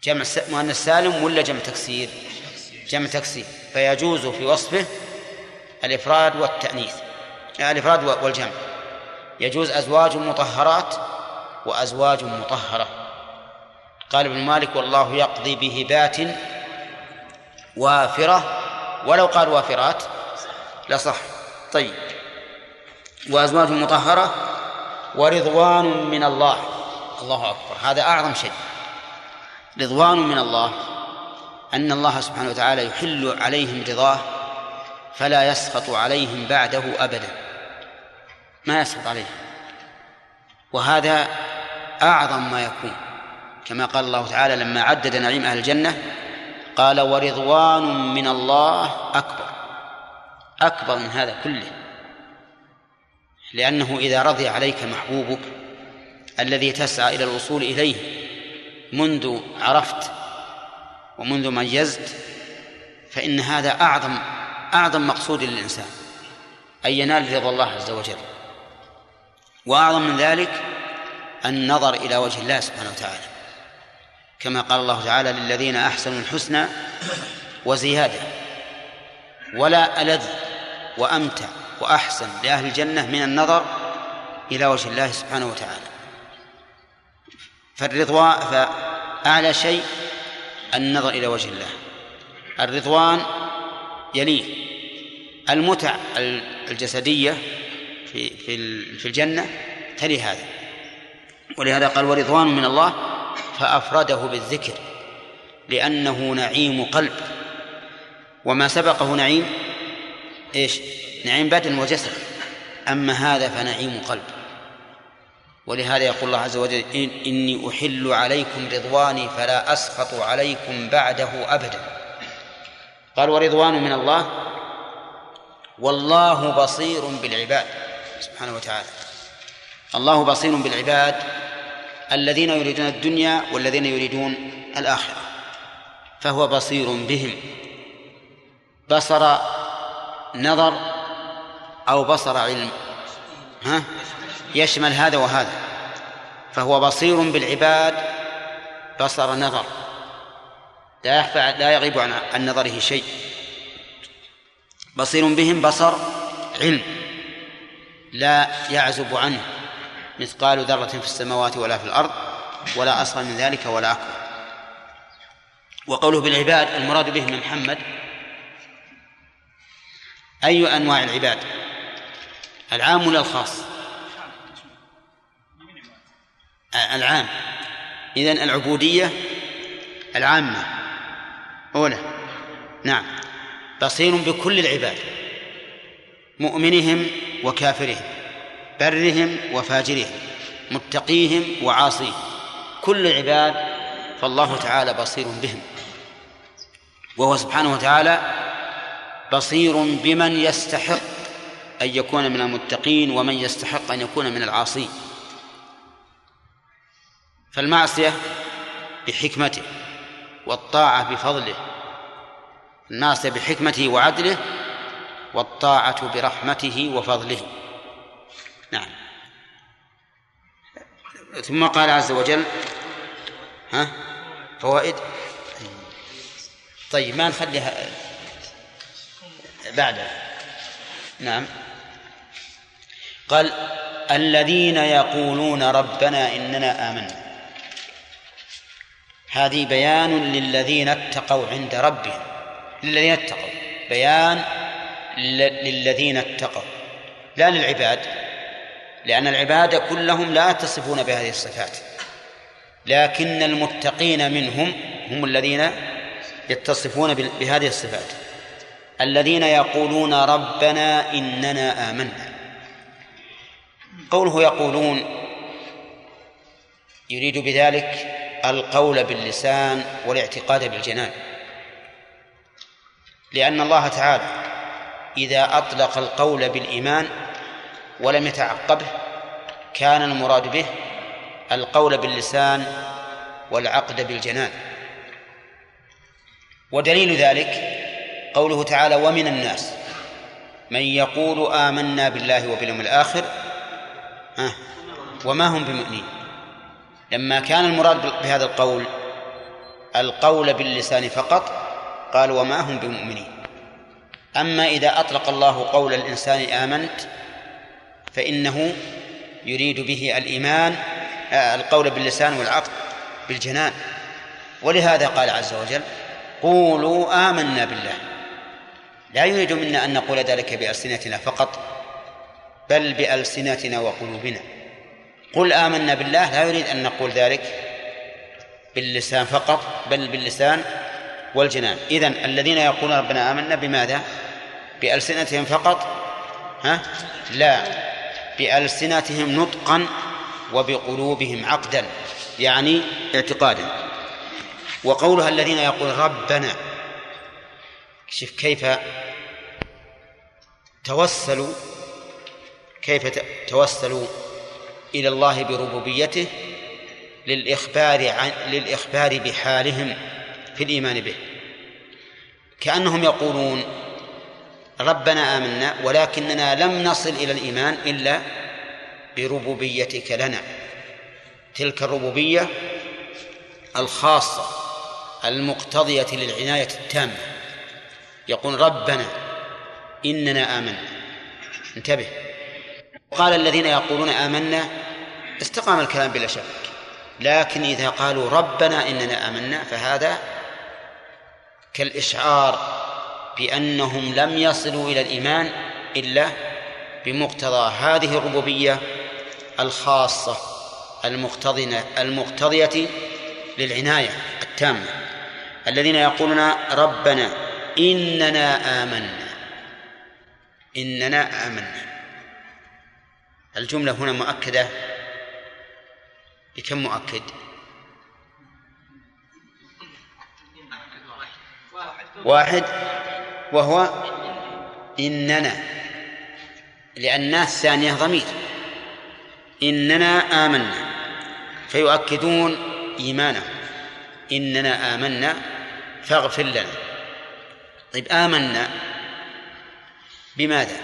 جمع مؤنث سالم ولا جمع تكسير؟ جمع تكسير. فيجوز في وصفه الإفراد والتأنيث الإفراد والجمع. يجوز أزواج مطهرات وأزواج مطهرة. قال ابن مالك والله يقضي بهبات وافرة ولو قال وافرات لصح. طيب. وأزواج مطهرة ورضوان من الله. الله أكبر. هذا أعظم شيء. رضوان من الله. أن الله سبحانه وتعالى يحل عليهم رضاه فلا يسخط عليهم بعده أبدا. ما يسخط عليهم. وهذا أعظم ما يكون. كما قال الله تعالى لما عدد نعيم أهل الجنة قال ورضوان من الله أكبر. أكبر من هذا كله. لأنه إذا رضي عليك محبوبك الذي تسعى إلى الوصول إليه منذ عرفت ومنذ ميزت فإن هذا أعظم أعظم مقصود للإنسان أن ينال رضا الله عز وجل. وأعظم من ذلك النظر إلى وجه الله سبحانه وتعالى. كما قال الله تعالى للذين أحسنوا الحسنى وزيادة ولا ألذ وأمتع وأحسن لأهل الجنة من النظر إلى وجه الله سبحانه وتعالى. فالرضوان فأعلى شيء النظر إلى وجه الله. الرضوان يليه. المتع الجسدية في في في الجنة تلي هذا. ولهذا قال ورضوان من الله فأفرده بالذكر لأنه نعيم قلب. وما سبقه نعيم إيش؟ نعيم بدن وجسد. أما هذا فنعيم قلب. ولهذا يقول الله عز وجل إن إني أحل عليكم رضواني فلا أسخط عليكم بعده أبدا. قال ورضوان من الله؟ والله بصير بالعباد. سبحانه وتعالى. الله بصير بالعباد الذين يريدون الدنيا والذين يريدون الآخرة. فهو بصير بهم. بصر نظر أو بصر علم. ها؟ يشمل هذا وهذا. فهو بصير بالعباد بصر نظر. لا يخفى لا يغيب عن نظره شيء. بصير بهم بصر علم. لا يعزب عنه مثقال ذرة في السماوات ولا في الأرض ولا أصغر من ذلك ولا أكبر. وقوله بالعباد المراد به من محمد. أي أنواع العباد؟ العام ولا الخاص؟ العام. إذن العبودية العامة. أولى. نعم. بصير بكل العباد. مؤمنهم وكافرهم. برهم وفاجرهم. متقيهم وعاصيهم. كل العباد فالله تعالى بصير بهم. وهو سبحانه وتعالى بصير بمن يستحق أن يكون من المتقين ومن يستحق أن يكون من العاصين. فالمعصية بحكمته والطاعة بفضله المعصية بحكمته وعدله والطاعة برحمته وفضله. نعم. ثم قال عز وجل ها فوائد. طيب ما نخليها بعد نعم. قال الذين يقولون ربنا إننا آمنا. هذه بيان للذين اتقوا عند ربهم. للذين اتقوا. بيان للذين اتقوا. لا للعباد. لأن العباد كلهم لا يتصفون بهذه الصفات. لكن المتقين منهم هم الذين يتصفون بهذه الصفات. الذين يقولون ربنا إننا آمنا. قوله يقولون يريد بذلك القول باللسان والاعتقاد بالجنان. لأن الله تعالى إذا أطلق القول بالإيمان ولم يتعقبه كان المراد به القول باللسان والعقد بالجنان. ودليل ذلك قوله تعالى ومن الناس من يقول آمنا بالله وباليوم الآخر. وما هم بمؤمنين؟ لما كان المراد بهذا القول القول باللسان فقط قال وما هم بمؤمنين. أما إذا أطلق الله قول الإنسان آمنت فإنه يريد به الإيمان آه، القول باللسان والعقل بالجنان. ولهذا قال عز وجل قولوا آمنا بالله. لا يريد منا أن نقول ذلك بألسنتنا فقط بل بألسنتنا وقلوبنا. قل آمنا بالله لا يريد أن نقول ذلك باللسان فقط بل باللسان والجنان إذن الذين يقولون ربنا آمنا بماذا؟ بألسنتهم فقط ها؟ لا بألسنتهم نطقا وبقلوبهم عقدا يعني اعتقادا وقولها الذين يقول ربنا شوف كيف توسلوا كيف توسلوا إلى الله بربوبيته للإخبار عن للإخبار بحالهم في الإيمان به. كأنهم يقولون ربنا آمنا ولكننا لم نصل إلى الإيمان إلا بربوبيتك لنا. تلك الربوبية الخاصة المقتضية للعناية التامة. يقول ربنا إننا آمنا. انتبه. قال الذين يقولون آمنا استقام الكلام بلا شك. لكن إذا قالوا ربنا إننا آمنا فهذا كالإشعار بأنهم لم يصلوا إلى الإيمان إلا بمقتضى هذه الربوبية الخاصة المقتضية المقتضية للعناية التامة. الذين يقولون ربنا إننا آمنا. إننا آمنا. الجملة هنا مؤكدة بكم مؤكد؟ واحد. وهو إننا لأن الثانية ضمير. إننا آمنا فيؤكدون إيمانه إننا آمنا فاغفر لنا. طيب آمنا بماذا؟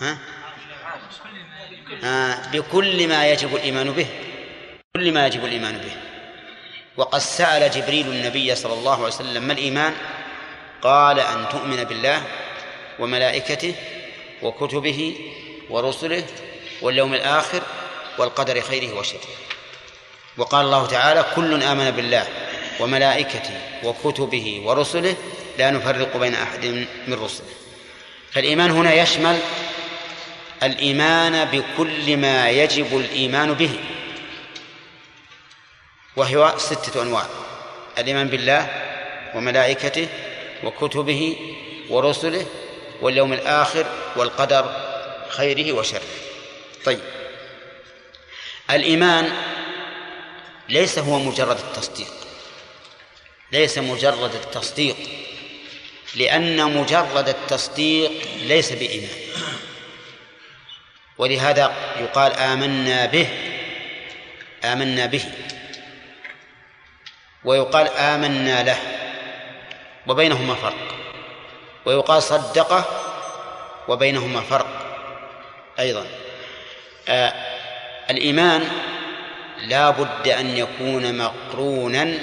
ها؟ آه بكل ما يجب الإيمان به. كل ما يجب الإيمان به. وقد سأل جبريل النبي صلى الله عليه وسلم ما الإيمان؟ قال أن تؤمن بالله وملائكته وكتبه ورسله واليوم الآخر والقدر خيره وشره. وقال الله تعالى كل آمن بالله وملائكته وكتبه ورسله لا نفرق بين أحد من رسله. فالإيمان هنا يشمل الإيمان بكل ما يجب الإيمان به. وهي ستة أنواع. الإيمان بالله وملائكته وكتبه ورسله واليوم الآخر والقدر خيره وشره. طيب. الإيمان ليس هو مجرد التصديق. ليس مجرد التصديق. لأن مجرد التصديق ليس بإيمان. ولهذا يقال آمنا به آمنا به. ويقال آمنا له وبينهما فرق. ويقال صدقه وبينهما فرق أيضا. آه الإيمان لا بد أن يكون مقرونا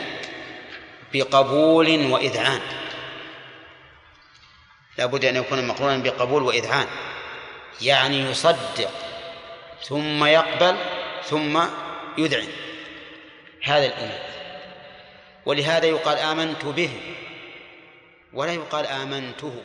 بقبول وإذعان. لا بد أن يكون مقرونا بقبول وإذعان. يعني يصدق ثم يقبل ثم يذعن. هذا الإيمان ولهذا يقال آمنت به ولا يقال آمنته.